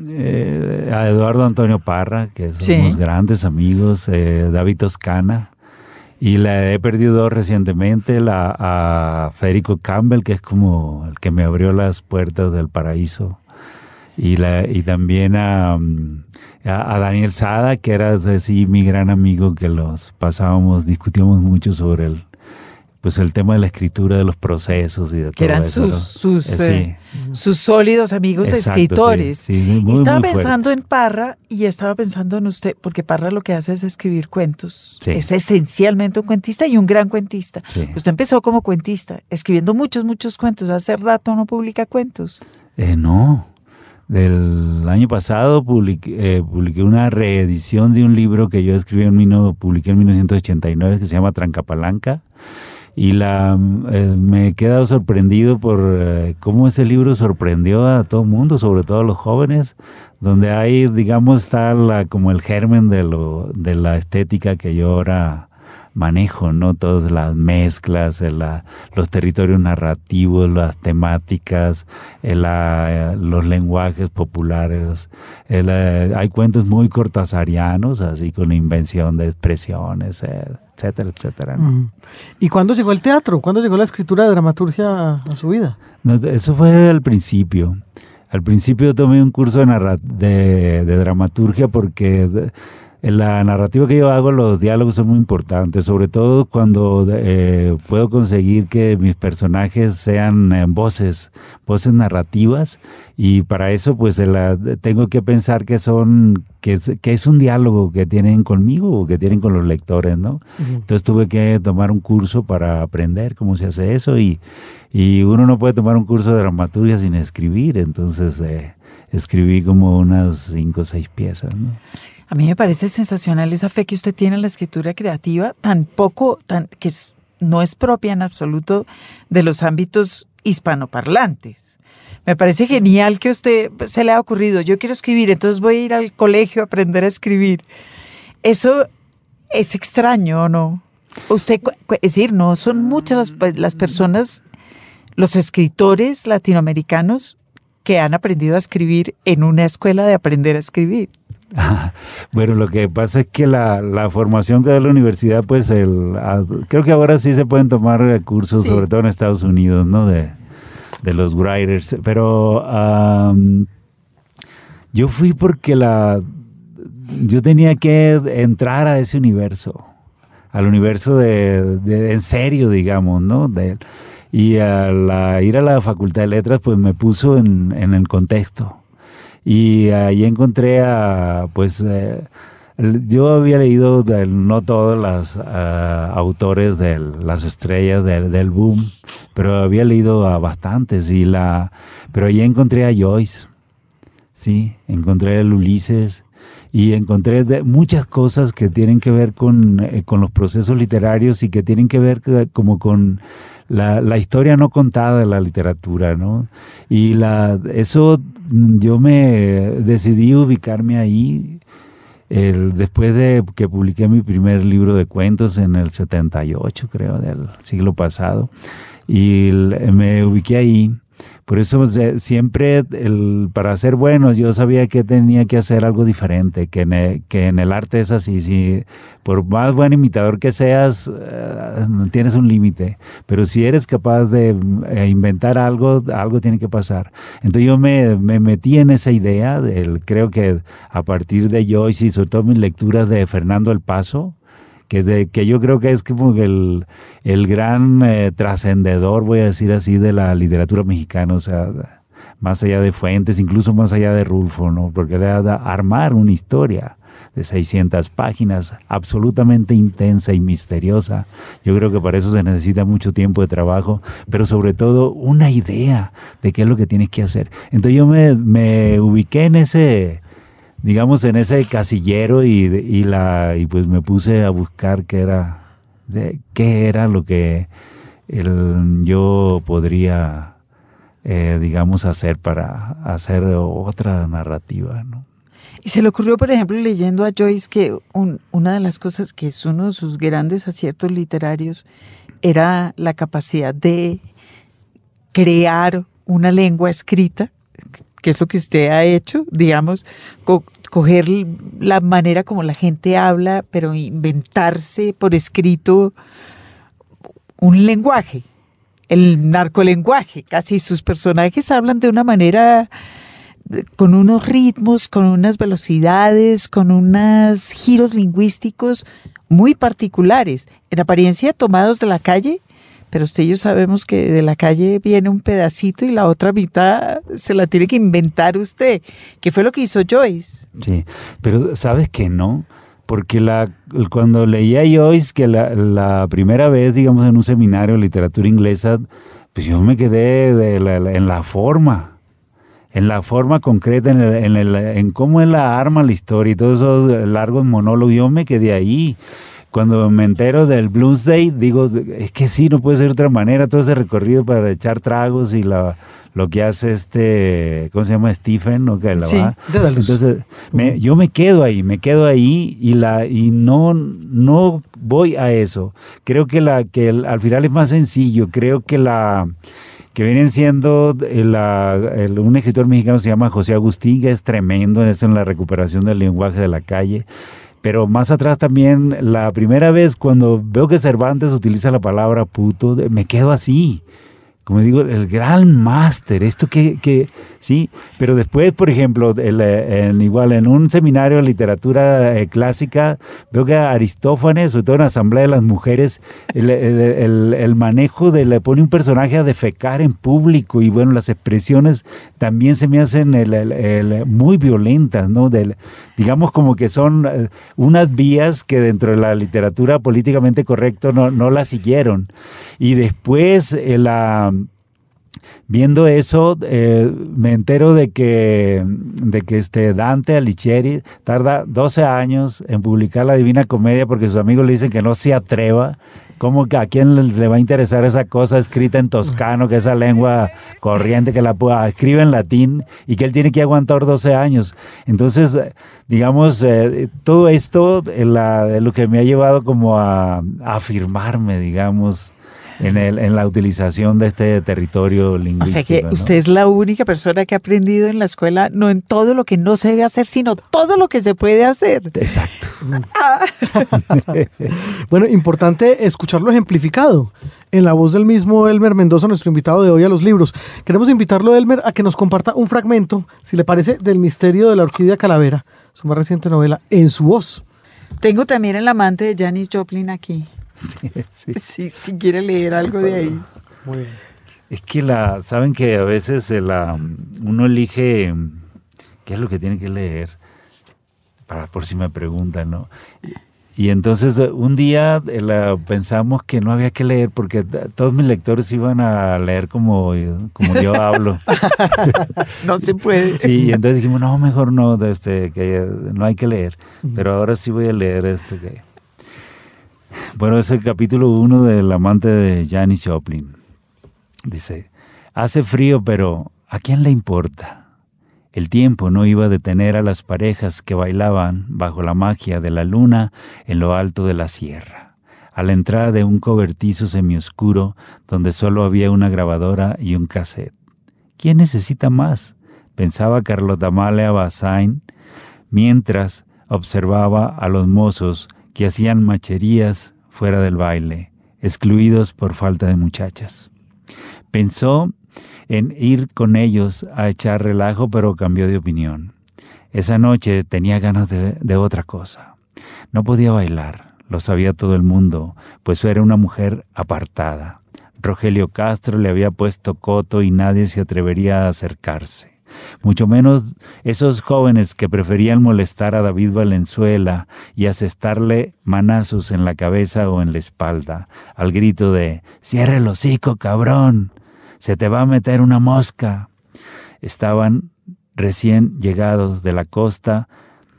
eh, a Eduardo Antonio Parra, que somos Sí. grandes amigos, eh, David Toscana. Y la he perdido recientemente la, a Federico Campbell, que es como el que me abrió las puertas del paraíso y, la, y también a, a, a Daniel Sada, que era así mi gran amigo, que los pasábamos, discutíamos mucho sobre el, pues el tema de la escritura, de los procesos y de Que todo eran eso, sus, ¿no? sus, Eh, eh, sus sólidos amigos Exacto, escritores. sí, sí, muy, y estaba muy pensando en Parra y estaba pensando en usted, porque Parra lo que hace es escribir cuentos. Es esencialmente un cuentista y un gran cuentista. Usted empezó como cuentista, escribiendo muchos, muchos cuentos. Hace rato no publica cuentos. Eh, no. Del año pasado publiqué, eh, publiqué una reedición de un libro que yo escribí en, publiqué en 1989 que se llama Trancapalanca. Y la, eh, me he quedado sorprendido por eh, cómo ese libro sorprendió a todo el mundo, sobre todo a los jóvenes, donde hay, digamos, está la, como el germen de, lo, de la estética que yo ahora manejo, ¿no? Todas las mezclas, eh, la- los territorios narrativos, las temáticas, eh, la- los lenguajes populares. la- hay cuentos muy cortasarianos, así con invención de expresiones, eh, etcétera, etcétera. ¿no? ¿Y cuándo llegó el teatro? ¿Cuándo llegó la escritura de dramaturgia a, a su vida? No, eso fue al principio. Al principio tomé un curso de, de, de dramaturgia porque en la narrativa que yo hago los diálogos son muy importantes, sobre todo cuando eh, puedo conseguir que mis personajes sean eh, voces, voces narrativas y para eso pues la- tengo que pensar que son que es un diálogo que tienen conmigo o que tienen con los lectores, ¿no? Entonces tuve que tomar un curso para aprender cómo se hace eso y, y uno no puede tomar un curso de dramaturgia sin escribir, entonces eh, escribí como unas cinco o seis piezas, ¿no? A mí me parece sensacional esa fe que usted tiene en la escritura creativa, tan poco, tan que no es propia en absoluto de los ámbitos hispanoparlantes. Me parece genial que a usted pues, se le ha ocurrido, yo quiero escribir, entonces voy a ir al colegio a aprender a escribir. Eso es extraño, ¿o no? Usted, es decir, no son muchas las, pe- las personas, los escritores latinoamericanos que han aprendido a escribir en una escuela de aprender a escribir. [laughs] Bueno, lo que pasa es que la, la formación que da la universidad, pues el, creo que ahora sí se pueden tomar eh, cursos, Sí. sobre todo en Estados Unidos, ¿no? De, de los writers. Pero am, yo fui porque la yo tenía que entrar a ese universo, al universo de, de- en serio, digamos, ¿no? De- y al ir a la Facultad de Letras, pues me puso en, en el contexto. Y ahí encontré a, pues, eh, yo había leído de- no todos los ah, autores de las estrellas del, del boom, pero había leído a bastantes. Y la, pero ahí encontré a Joyce, sí, encontré a Ulises y encontré de- muchas cosas que tienen que ver con, eh, con los procesos literarios y que tienen que ver que- como con la, la historia no contada de la literatura, ¿no? Y la, eso mm, yo me decidí ubicarme ahí después de que publiqué mi primer libro de cuentos en el 78, creo, del siglo pasado, y me ubiqué ahí. Por eso siempre, el, para ser buenos, yo sabía que tenía que hacer algo diferente, que en, el, que en el arte es así. Si, por más buen imitador que seas, no tienes un límite. Pero si eres capaz de eh, inventar algo, algo tiene que pasar. Entonces yo me, me metí en esa idea. Del, creo que a partir de Joyce y sobre todo mis lecturas de Fernando El Paso, que, de, que yo creo que es como el, el gran eh, trascendedor, voy a decir así, de la literatura mexicana, o sea, más allá de Fuentes, incluso más allá de Rulfo, ¿no? Porque era armar una historia de 600 páginas, absolutamente intensa y misteriosa. Yo creo que para eso se necesita mucho tiempo de trabajo, pero sobre todo una idea de qué es lo que tienes que hacer. Entonces yo me, me ubiqué en ese, digamos, en ese casillero y, y, la, y pues me puse a buscar qué era, qué era lo que el, yo podría, eh, digamos, hacer para hacer otra narrativa, ¿no? Y se le ocurrió, por ejemplo, leyendo a Joyce que una de las cosas que es uno de sus grandes aciertos literarios era la capacidad de crear una lengua escrita, que es lo que usted ha hecho, digamos, coger la manera como la gente habla, pero inventarse por escrito un lenguaje, el narcolenguaje. Casi sus personajes hablan de una manera con unos ritmos, con unas velocidades, con unos giros lingüísticos muy particulares, en apariencia tomados de la calle, pero usted y yo sabemos que de la calle viene un pedacito y la otra mitad se la tiene que inventar usted, que fue lo que hizo Joyce. Sí, pero sabes que no, porque la, cuando leía Joyce, que la, la primera vez, digamos, en un seminario de literatura inglesa, pues yo me quedé en la forma en la forma concreta, en, el, en, el, en cómo él la arma la historia y todos esos largos monólogos, yo me quedé ahí. Cuando me entero del Blues Day, digo, es que sí, no puede ser de otra manera, todo ese recorrido para echar tragos y la, lo que hace este, ¿cómo se llama? Stephen, ¿no? Que la sí, va. Entonces, me, yo me quedo ahí, me quedo ahí y la y no no voy a eso. Creo que la que el, al final es más sencillo. Creo que la que vienen siendo el, un escritor mexicano se llama José Agustín, que es tremendo en esto en la recuperación del lenguaje de la calle. Pero más atrás también, la primera vez cuando veo que Cervantes utiliza la palabra puto, me quedo así. Como digo, el gran máster, esto que, que, sí, pero después, por ejemplo, el, igual en un seminario de literatura eh, clásica, veo que Aristófanes, sobre todo en la Asamblea de las Mujeres, el, el, manejo de le pone un personaje a defecar en público y bueno, las expresiones también se me hacen muy violentas, ¿no? Digamos como que son eh, unas vías que dentro de la literatura políticamente correcto no, no la siguieron. Y después eh, la viendo eso, eh, me entero de que, de que este Dante Alighieri tarda 12 años en publicar la Divina Comedia porque sus amigos le dicen que no se atreva. ¿Cómo que a quién le, va a interesar esa cosa escrita en toscano, que esa lengua corriente que la escribe en latín y que él tiene que aguantar 12 años? Entonces, digamos, eh, todo esto es lo que me ha llevado como a afirmarme, digamos, en, el, en la utilización de este territorio lingüístico. O sea que usted es la única persona que ha aprendido en la escuela no en todo lo que no se debe hacer, sino todo lo que se puede hacer. Exacto. [laughs] bueno, importante escucharlo ejemplificado en la voz del mismo Elmer Mendoza, nuestro invitado de hoy a los libros. Queremos invitarlo, Elmer, a que nos comparta un fragmento, si le parece, del misterio de la orquídea calavera, su más reciente novela, en su voz. Tengo también el amante de Janis Joplin aquí. [laughs] sí. si quiere leer algo de ahí. Muy bien. Es que la, saben que a veces la, uno elige qué es lo que tiene que leer, para por si me preguntan, ¿no? Y, entonces un día la, pensamos que no había que leer porque todos mis lectores iban a leer como, como yo hablo. [laughs] no se puede. Sí, y entonces dijimos, no, mejor no, este, que no hay que leer. Pero ahora sí voy a leer esto que bueno, es el capítulo 1 del amante de Janis Joplin. Dice, hace frío, pero ¿a quién le importa? El tiempo no iba a detener a las parejas que bailaban bajo la magia de la luna en lo alto de la sierra, a la entrada de un cobertizo semioscuro donde solo había una grabadora y un cassette. ¿Quién necesita más? pensaba Carlota Amalia Basain, mientras observaba a los mozos que hacían macherías fuera del baile, excluidos por falta de muchachas. Pensó en ir con ellos a echar relajo, pero cambió de opinión. Esa noche tenía ganas de, otra cosa. No podía bailar. lo sabía todo el mundo, pues era una mujer apartada. Rogelio Castro le había puesto coto y nadie se atrevería a acercarse. Mucho menos esos jóvenes que preferían molestar a David Valenzuela y asestarle manazos en la cabeza o en la espalda, al grito de Cierre el hocico, cabrón. Se te va a meter una mosca. Estaban recién llegados de la costa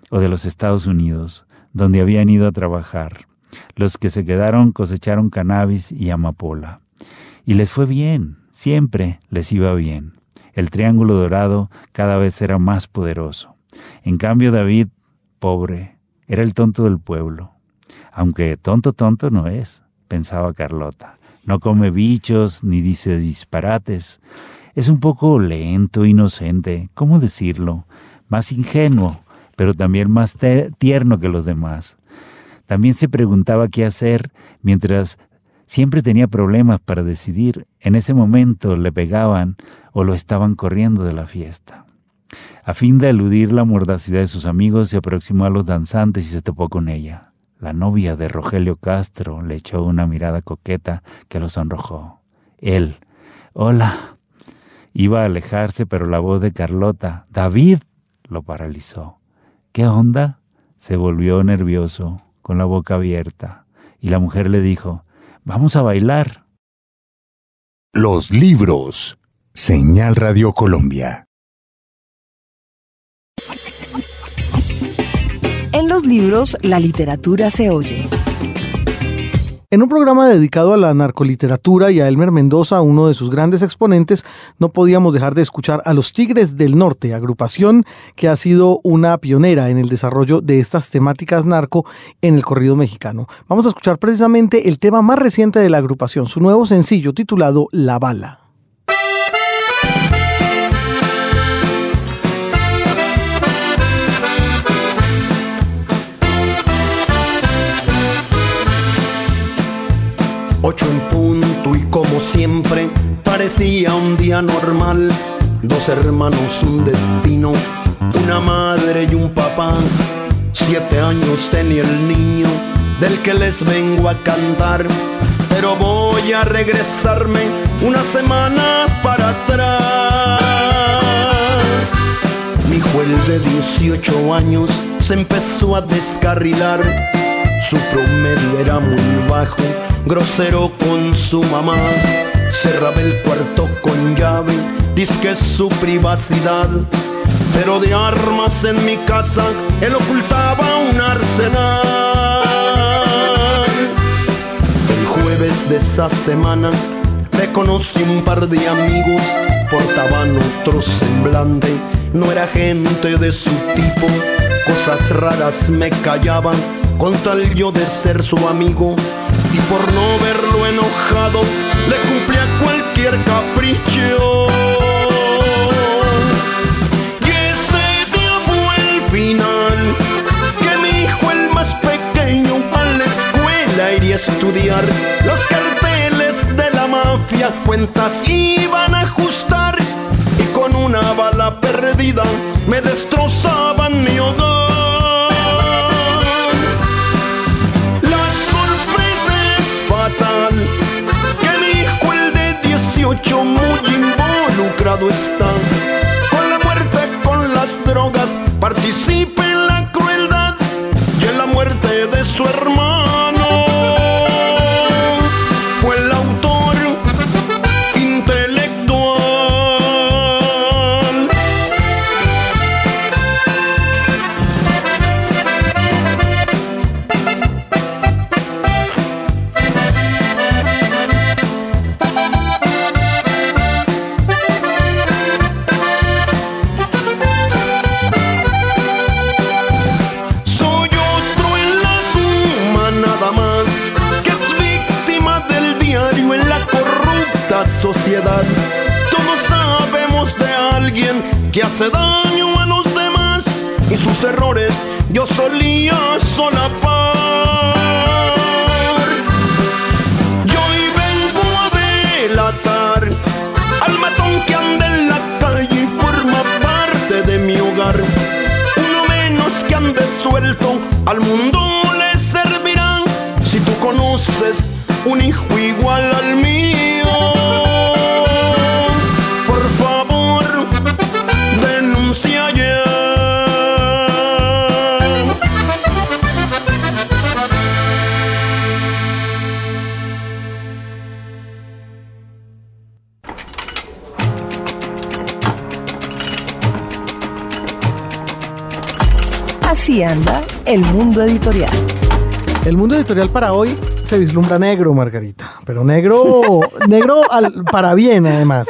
o de los Estados Unidos, donde habían ido a trabajar. Los que se quedaron cosecharon cannabis y amapola. Y les fue bien, siempre les iba bien. El triángulo dorado cada vez era más poderoso. En cambio David, pobre, era el tonto del pueblo. Aunque tonto tonto no es, pensaba Carlota. No come bichos ni dice disparates. Es un poco lento, inocente, ¿cómo decirlo? Más ingenuo, pero también más tierno que los demás. También se preguntaba qué hacer mientras siempre tenía problemas para decidir. En ese momento le pegaban o lo estaban corriendo de la fiesta. A fin de eludir la mordacidad de sus amigos, se aproximó a los danzantes y se topó con ella. La novia de Rogelio Castro le echó una mirada coqueta que lo sonrojó. Él, hola. Iba a alejarse, pero la voz de Carlota, David, lo paralizó. ¿Qué onda? Se volvió nervioso, con la boca abierta, y la mujer le dijo, Vamos a bailar. Los libros. Señal Radio Colombia. En los libros, la literatura se oye. En un programa dedicado a la narcoliteratura y a Elmer Mendoza, uno de sus grandes exponentes, no podíamos dejar de escuchar a los Tigres del Norte, agrupación que ha sido una pionera en el desarrollo de estas temáticas narco en el corrido mexicano. Vamos a escuchar precisamente el tema más reciente de la agrupación, su nuevo sencillo titulado La Bala. Ocho en punto y como siempre parecía un día normal. Dos hermanos, un destino, una madre y un papá. Siete años tenía el niño del que les vengo a cantar. Pero voy a regresarme una semana para atrás. Mi hijo de 18 años se empezó a descarrilar. Su promedio era muy bajo grosero con su mamá. Cerraba el cuarto con llave, que es su privacidad. Pero de armas en mi casa él ocultaba un arsenal. El jueves de esa semana le conocí un par de amigos, portaban otro semblante, no era gente de su tipo, cosas raras me callaban con tal yo de ser su amigo y por no verlo enojado le cumplía cualquier capricho. Y ese día fue el final que mi hijo el más pequeño a la escuela iría a estudiar los carteles de la mafia, cuentas iban a ajustar y con una bala perdida me destrozaban involucrado está. Con editorial para hoy se vislumbra negro, Margarita. Pero negro, [laughs] negro al- para bien, además.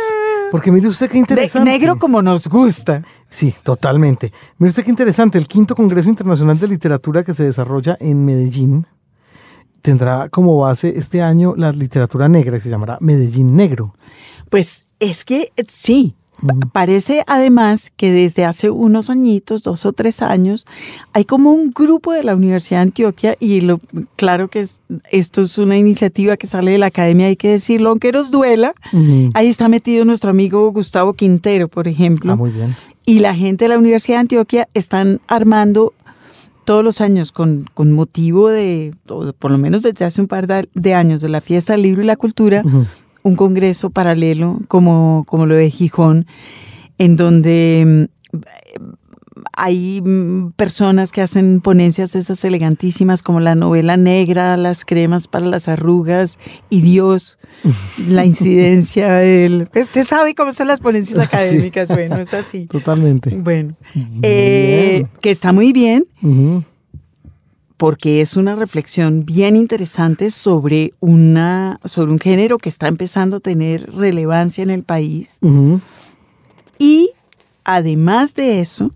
Porque mire usted qué De- interesante. negro como nos gusta. Sí, totalmente. Mire usted qué interesante. El quinto Congreso Internacional de Literatura que se desarrolla en Medellín tendrá como base este año la literatura negra y se llamará Medellín Negro. Pues es que eh, sí. Pa- Parece además que desde hace unos añitos, dos o tres años, hay como un grupo de la Universidad de Antioquia y lo, claro que es- esto es una iniciativa que sale de la academia, hay que decirlo, aunque nos duela. Ujú. Ahí está metido nuestro amigo Gustavo Quintero, por ejemplo. Ah, muy bien. Y la gente de la Universidad de Antioquia están armando todos los años con, con motivo de, o por lo menos desde hace un par de, años, de la fiesta del libro y la cultura. Un congreso paralelo como, como lo de Gijón, en donde mm, hay mm, personas que hacen ponencias esas elegantísimas como la novela negra, las cremas para las arrugas y Dios, [laughs] la incidencia del... Usted sabe cómo son las ponencias Sí. académicas, bueno, es así. [laughs] Totalmente. Bueno, eh, que está muy bien. Porque es una reflexión bien interesante sobre una sobre un género que está empezando a tener relevancia en el país y además de eso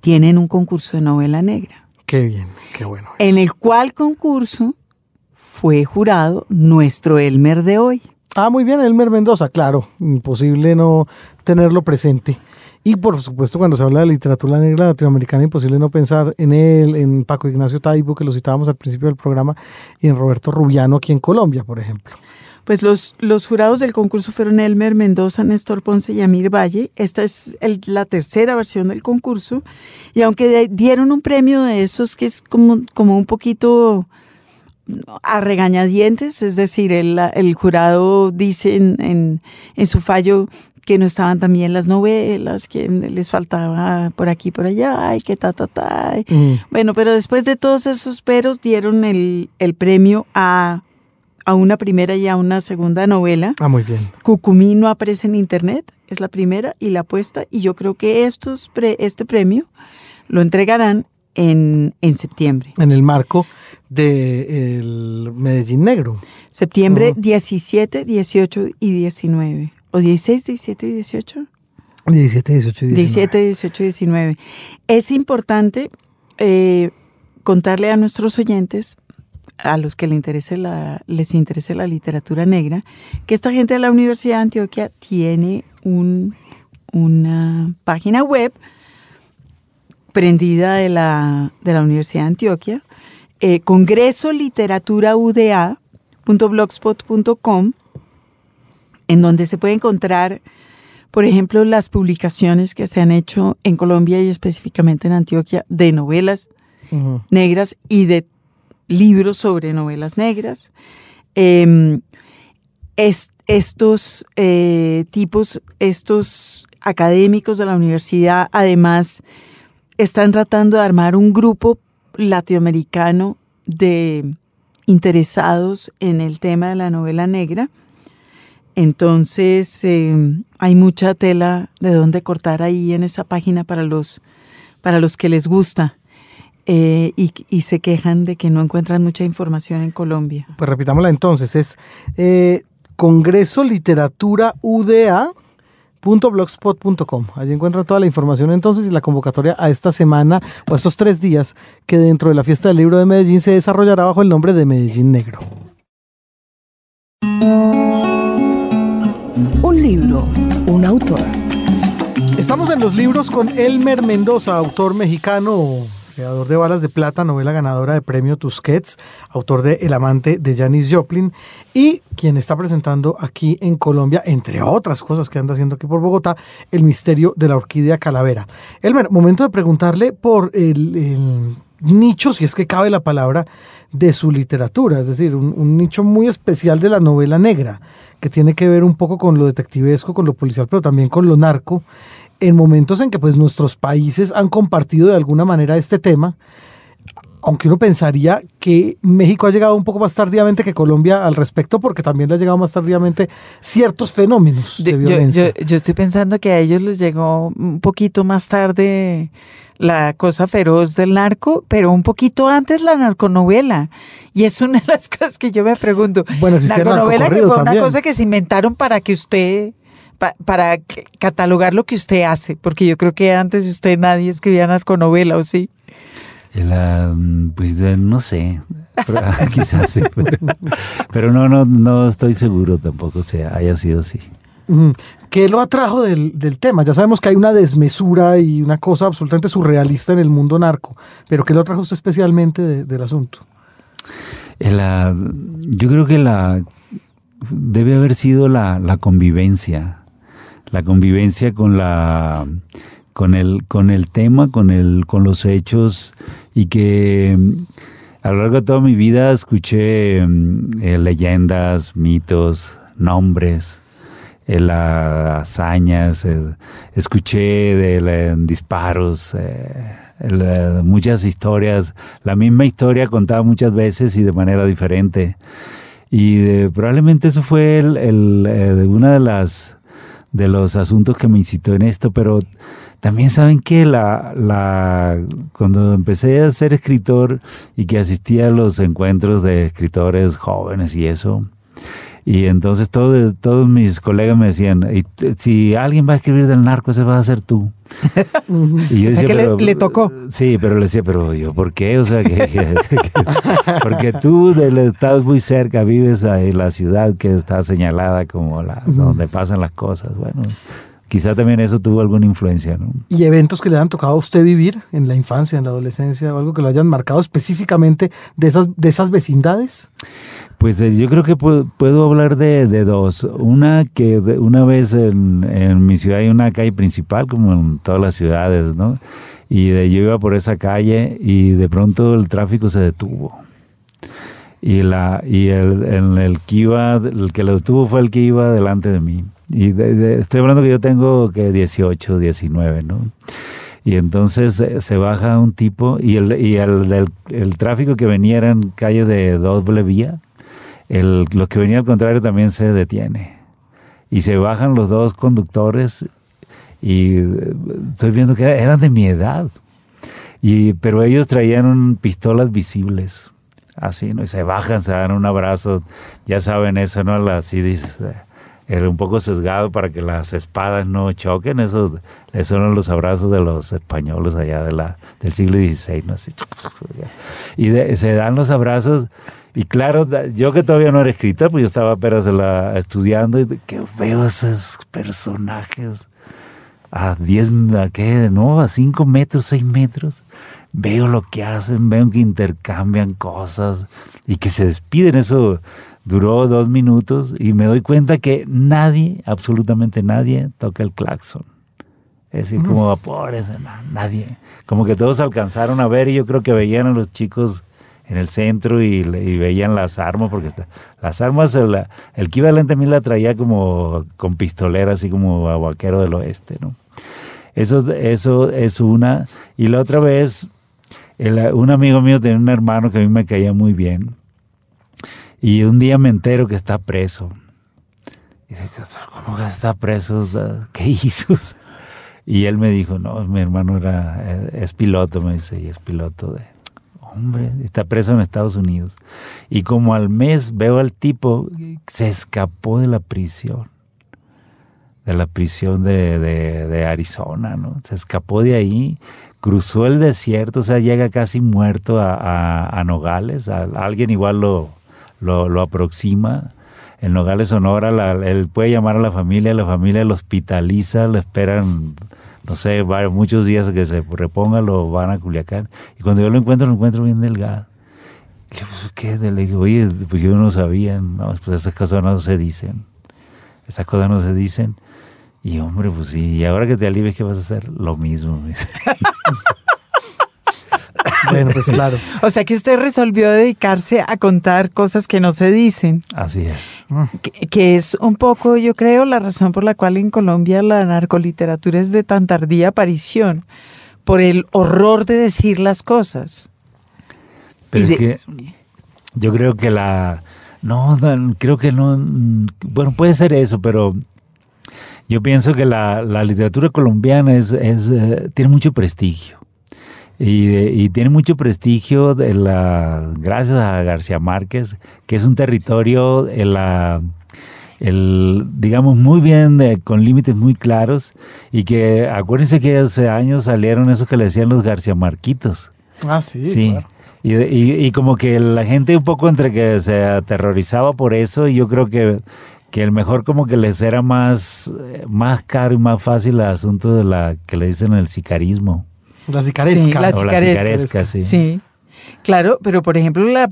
tienen un concurso de novela negra Qué bien, qué bueno. en el cual concurso fue jurado nuestro Elmer de hoy. Ah, muy bien, Elmer Mendoza, claro, imposible no tenerlo presente. Y por supuesto, cuando se habla de literatura negra latinoamericana, imposible no pensar en él, en Paco Ignacio Taibo, que lo citábamos al principio del programa, y en Roberto Rubiano aquí en Colombia, por ejemplo. Pues los, los jurados del concurso fueron Elmer Mendoza, Néstor Ponce y Amir Valle. Esta es la tercera versión del concurso. Y aunque dieron un premio de esos que es como, como un poquito a regañadientes, es decir, el, el jurado dice en- en su fallo que no estaban también las novelas, que les faltaba por aquí por allá, ay, que ta, ta, ta. Mm. Bueno, pero después de todos esos peros dieron el, el premio a, a una primera y a una segunda novela. Ah, muy bien. Cucumí no aparece en internet, es la primera y la apuesta, y yo creo que estos pre- este premio lo entregarán en, en septiembre. En el marco del Medellín Negro. Septiembre Ujú. 17, 18 y 19. ¿O 16, 17 y 18? 17, 18 y 19. 17, 18 y 19. Es importante eh, contarle a nuestros oyentes, a los que le interese la, les interese la literatura negra, que esta gente de la Universidad de Antioquia tiene un, una página web prendida de la, de la Universidad de Antioquia, eh, Congreso Literatura UDA.blogspot.com, en donde se puede encontrar por ejemplo, las publicaciones que se han hecho en Colombia y específicamente en Antioquia de novelas negras y de libros sobre novelas negras. Eh, es- estos eh, tipos, estos académicos de la universidad, además, están tratando de armar un grupo latinoamericano de interesados en el tema de la novela negra. Entonces, eh, hay mucha tela de dónde cortar ahí en esa página para los, para los que les gusta eh, y, se quejan de que no encuentran mucha información en Colombia. Pues repitámosla entonces, es eh, Congreso. Allí encuentran toda la información entonces y la convocatoria a esta semana o a estos tres días que dentro de la fiesta del libro de Medellín se desarrollará bajo el nombre de Medellín Negro. Un libro, un autor. Estamos en los libros con Elmer Mendoza, autor mexicano, creador de Balas de Plata, novela ganadora de premio Tusquets, autor de El amante de Janis Joplin y quien está presentando aquí en Colombia, entre otras cosas que anda haciendo aquí por Bogotá, El misterio de la orquídea calavera. Elmer, momento de preguntarle por el, el nicho, si es que cabe la palabra, de su literatura, es decir, un, nicho muy especial de la novela negra, que tiene que ver un poco con lo detectivesco, con lo policial, pero también con lo narco, en momentos en que pues nuestros países han compartido de alguna manera este tema, aunque uno pensaría que México ha llegado un poco más tardíamente que Colombia al respecto, porque también le ha llegado más tardíamente ciertos fenómenos de yo, violencia. Yo, yo, estoy pensando que a ellos les llegó un poquito más tarde la cosa feroz del narco, pero un poquito antes la narconovela. Y es una de las [laughs] cosas que yo me pregunto. Bueno, si narconovela que fue también. una cosa que se inventaron para que usted para catalogar lo que usted hace, porque yo creo que antes de usted nadie escribía narconovela, ¿o sí? La, pues no sé, [laughs] pero, quizás sí, pero, pero, no, no, no estoy seguro tampoco se haya sido así. ¿Qué lo atrajo del, del, tema? Ya sabemos que hay una desmesura y una cosa absolutamente surrealista en el mundo narco, pero ¿qué lo atrajo usted especialmente de, del asunto? La, yo creo que la debe haber sido la, la convivencia, la convivencia con la con el con el tema, con el con los hechos y que a lo largo de toda mi vida escuché eh, leyendas, mitos, nombres, eh, hazañas, eh, escuché de, disparos, muchas historias, la misma historia contada muchas veces y de manera diferente. Y probablemente eso fue el, el, una de de los asuntos que me incitó en esto, pero también saben que la, la, cuando empecé a ser escritor y que asistía a los encuentros de escritores jóvenes y eso, y entonces todo, todos mis colegas me decían, si alguien va a escribir del narco, ese va a ser tú. [laughs] y yo decía, o sea que pero, le, le, tocó. Sí, pero le decía, pero yo, ¿por qué? O sea, que, que, que, porque tú estás muy cerca, vives en la ciudad que está señalada como la, donde pasan las cosas. Bueno, quizá también eso tuvo alguna influencia, ¿no? ¿Y eventos que le han tocado a usted vivir en la infancia, en la adolescencia, o algo que lo hayan marcado específicamente de esas, de esas vecindades? Pues eh, yo creo que puedo, puedo hablar de, de, dos. Una que de, una vez en, en, mi ciudad hay una calle principal, como en todas las ciudades, ¿no? Y de, yo iba por esa calle y de pronto el tráfico se detuvo. Y, la, y el, el, el que iba, el que lo detuvo fue el que iba delante de mí. Y de, estoy hablando que yo tengo que 18, 19, ¿no? Y entonces eh, se baja un tipo y el, y el, el, tráfico que venía era en calle de doble vía, el, los que venía al contrario también se detiene. Y se bajan los dos conductores y eh, estoy viendo que eran de mi edad. Y, pero ellos traían pistolas visibles, así, ¿no? Y se bajan, se dan un abrazo, ya saben eso, ¿no? Así dices, era un poco sesgado para que las espadas no choquen, esos, esos son los abrazos de los españoles allá de la, del siglo XVI, ¿no? Así, y de, se dan los abrazos, y claro, yo que todavía no era escritor, pues yo estaba apenas la, estudiando, y que veo esos personajes. A 10, a qué, no, a 5 metros, 6 metros, veo lo que hacen, veo que intercambian cosas, y que se despiden, eso duró dos minutos y me doy cuenta que nadie, absolutamente nadie, toca el claxon. Es decir, como vapores, nadie. Como que todos alcanzaron a ver y yo creo que veían a los chicos en el centro y, y veían las armas, porque las armas, el, el que iba delante a mí la traía como con pistolera, así como a vaquero del oeste, ¿no? Eso, eso es una. Y la otra vez, el, un amigo mío tenía un hermano que a mí me caía muy bien y un día me entero que está preso. Y dije, ¿cómo que está preso? ¿Qué hizo? Y él me dijo, no, mi hermano era, es piloto, me dice, y es piloto de... Hombre, está preso en Estados Unidos. Y como al mes veo al tipo, se escapó de la prisión. De la prisión de, de, Arizona, ¿no? Se escapó de ahí, cruzó el desierto, o sea, llega casi muerto a, a, a Nogales. A alguien igual lo, lo, lo aproxima. En Nogales, Sonora, la, él puede llamar a la familia, la familia lo hospitaliza, lo esperan, no sé, varios, muchos días que se reponga, lo van a Culiacán. Y cuando yo lo encuentro, lo encuentro bien delgado. Le digo, ¿qué? Le digo, oye, pues yo no sabía, no, pues estas cosas no se dicen. Estas cosas no se dicen. Y hombre, pues sí, y ahora que te alivies, ¿qué vas a hacer? Lo mismo. [laughs] Bueno, pues claro. [laughs] O sea que usted resolvió dedicarse a contar cosas que no se dicen, Así es. que, que es un poco, yo creo, la razón por la cual en Colombia la narcoliteratura es de tan tardía aparición, por el horror de decir las cosas. Pero es que yo creo que la... No, creo que no... mm, Bueno, puede ser eso, pero yo pienso que la, la literatura colombiana es, es, eh, tiene mucho prestigio. Y, eh, y tiene mucho prestigio de la, gracias a García Márquez, que es un territorio en la, el, digamos, muy bien, eh, con límites muy claros, y que acuérdense que hace años salieron esos que le decían los García Marquitos. Ah, sí. Sí. claro. Y, de- y- y como que la gente un poco entre que se aterrorizaba por eso, y yo creo que, que el mejor como que les era más, eh, más caro y más fácil el asunto de la que le dicen el sicarismo. La sicaresca. Sí, la sicaresca. sí. Sí. Claro, pero por ejemplo, la,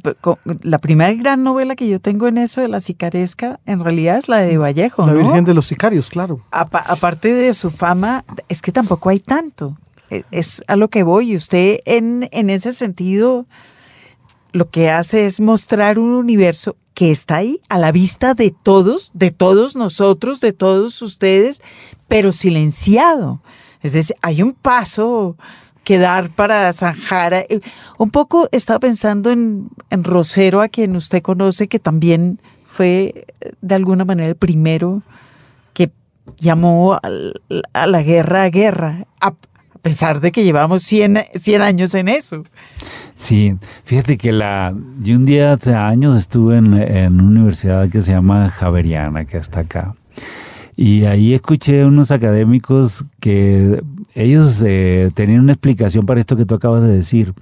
la primera gran novela que yo tengo en eso de la sicaresca, en realidad es la de Vallejo, La ¿no? Virgen de los Sicarios, claro. Apa- aparte de su fama, es que tampoco hay tanto. E- Es a lo que voy. Usted en, en ese sentido lo que hace es mostrar un universo que está ahí a la vista de todos, de todos nosotros, de todos ustedes, pero silenciado. Es decir, hay un paso que dar para zanjar. eh, Un poco estaba pensando en, Rosero, a quien usted conoce, que también fue eh, de alguna manera el primero que llamó al- a la guerra a guerra, a, pesar de que llevamos 100, 100 años en eso. Sí, fíjate que la, yo un día hace años estuve en, en una universidad que se llama Javeriana, que está acá. Y ahí escuché unos académicos que ellos eh, tenían una explicación para esto que tú acabas de decir.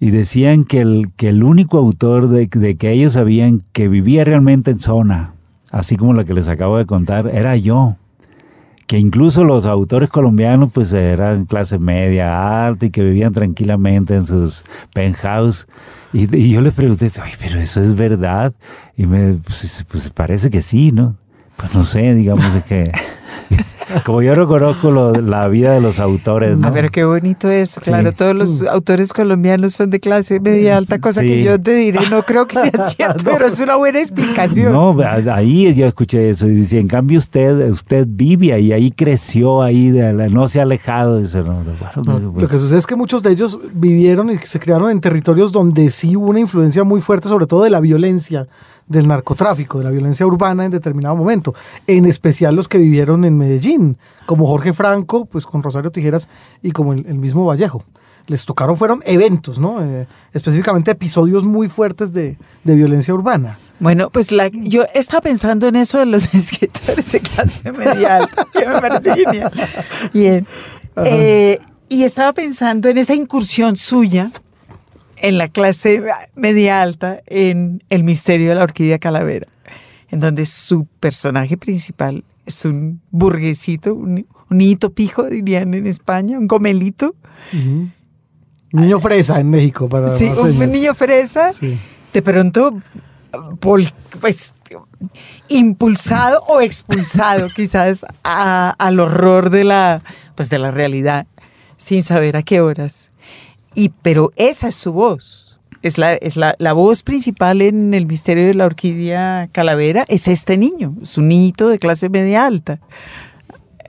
Y decían que el, que el único autor de, de que ellos sabían que vivía realmente en zona, así como la que les acabo de contar, era yo que incluso los autores colombianos pues eran clase media, alta y que vivían tranquilamente en sus penthouse. Y, y yo les pregunté, Ay, pero eso es verdad. Y me, pues, pues, parece que sí, ¿no? Pues no sé, digamos es que... [laughs] Como yo no conozco lo- la vida de los autores, ¿no? A ver, qué bonito eso. Sí. Claro, todos los autores colombianos son de clase media alta, cosa Sí. que yo te diré, no creo que sea [laughs] cierto, pero es una buena explicación. No, a- ahí yo escuché eso y decía, en cambio usted, usted vive ahí, ahí creció ahí, de la- no se ha alejado. Dice, no, bueno, No, pues, lo que sucede es que muchos de ellos vivieron y se criaron en territorios donde sí hubo una influencia muy fuerte, sobre todo de la violencia, del narcotráfico, de la violencia urbana en determinado momento. En especial los que vivieron en Medellín, como Jorge Franco, pues con Rosario Tijeras y como el, el mismo Vallejo. Les tocaron, fueron eventos, ¿no? Eh, específicamente episodios muy fuertes de, de violencia urbana. Bueno, pues la, yo estaba pensando en eso de los [laughs] escritores de clase media alta, que me parece genial. Bien. Eh, y estaba pensando en esa incursión suya en la clase media alta en El misterio de la orquídea calavera, en donde su personaje principal es un burguesito, un, un niñito pijo, dirían en España, un gomelito. Niño fresa en México, para Sí, un niño fresa. Sí. de pronto pues impulsado o expulsado [laughs] quizás a- al horror de la pues de la realidad sin saber a qué horas y pero esa es su voz es la es la, la voz principal en el misterio de la orquídea calavera es este niño es un niñito de clase media alta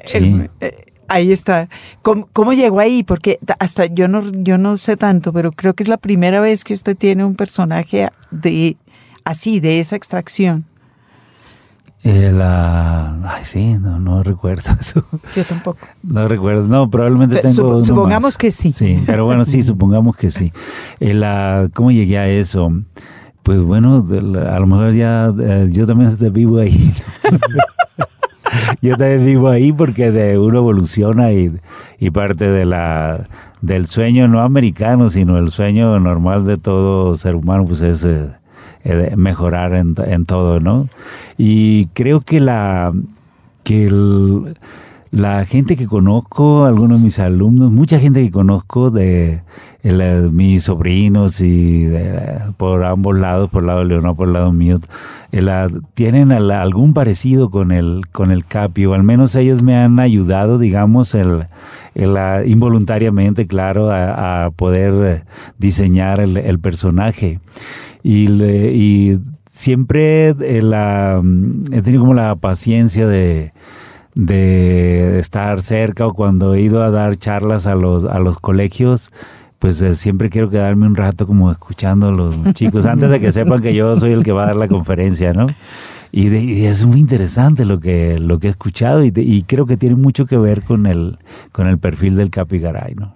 Sí. El- eh, Ahí está. ¿Cómo, cómo llegó ahí? Porque ta- hasta yo no, yo no sé tanto, pero creo que es la primera vez que usted tiene un personaje de así, de esa extracción. Eh, la, ay, sí, no, no recuerdo [laughs] eso. Yo tampoco. No recuerdo, no, probablemente Te- tengo uno supongamos más. que sí. Sí, pero bueno, sí, [laughs] supongamos que sí. Eh, la- ¿Cómo llegué a eso? Pues bueno, a lo mejor ya eh, yo también vivo ahí. [laughs] yo también vivo ahí porque de uno evoluciona y, y parte de la del sueño no americano, sino el sueño normal de todo ser humano, pues es eh, eh, mejorar en, todo, ¿no? Y creo que la que la gente que conozco, algunos de mis alumnos, mucha gente que conozco de eh, mis sobrinos y por ambos lados, por el lado de Leonor, por el lado mío, el, ah, tienen al- algún parecido con el, con el CAPI, o al menos ellos me han ayudado, digamos, el, involuntariamente, claro, a, poder diseñar el, personaje. Y, y siempre la, he tenido como la paciencia de, de estar cerca o cuando he ido a dar charlas a los, a los colegios, pues eh, siempre quiero quedarme un rato como escuchando a los chicos [laughs] antes de que sepan que yo soy el que va a dar la conferencia, ¿no? Y, es muy interesante lo que, lo que he escuchado y, y, creo que tiene mucho que ver con el, con el perfil del Capigaray, ¿no?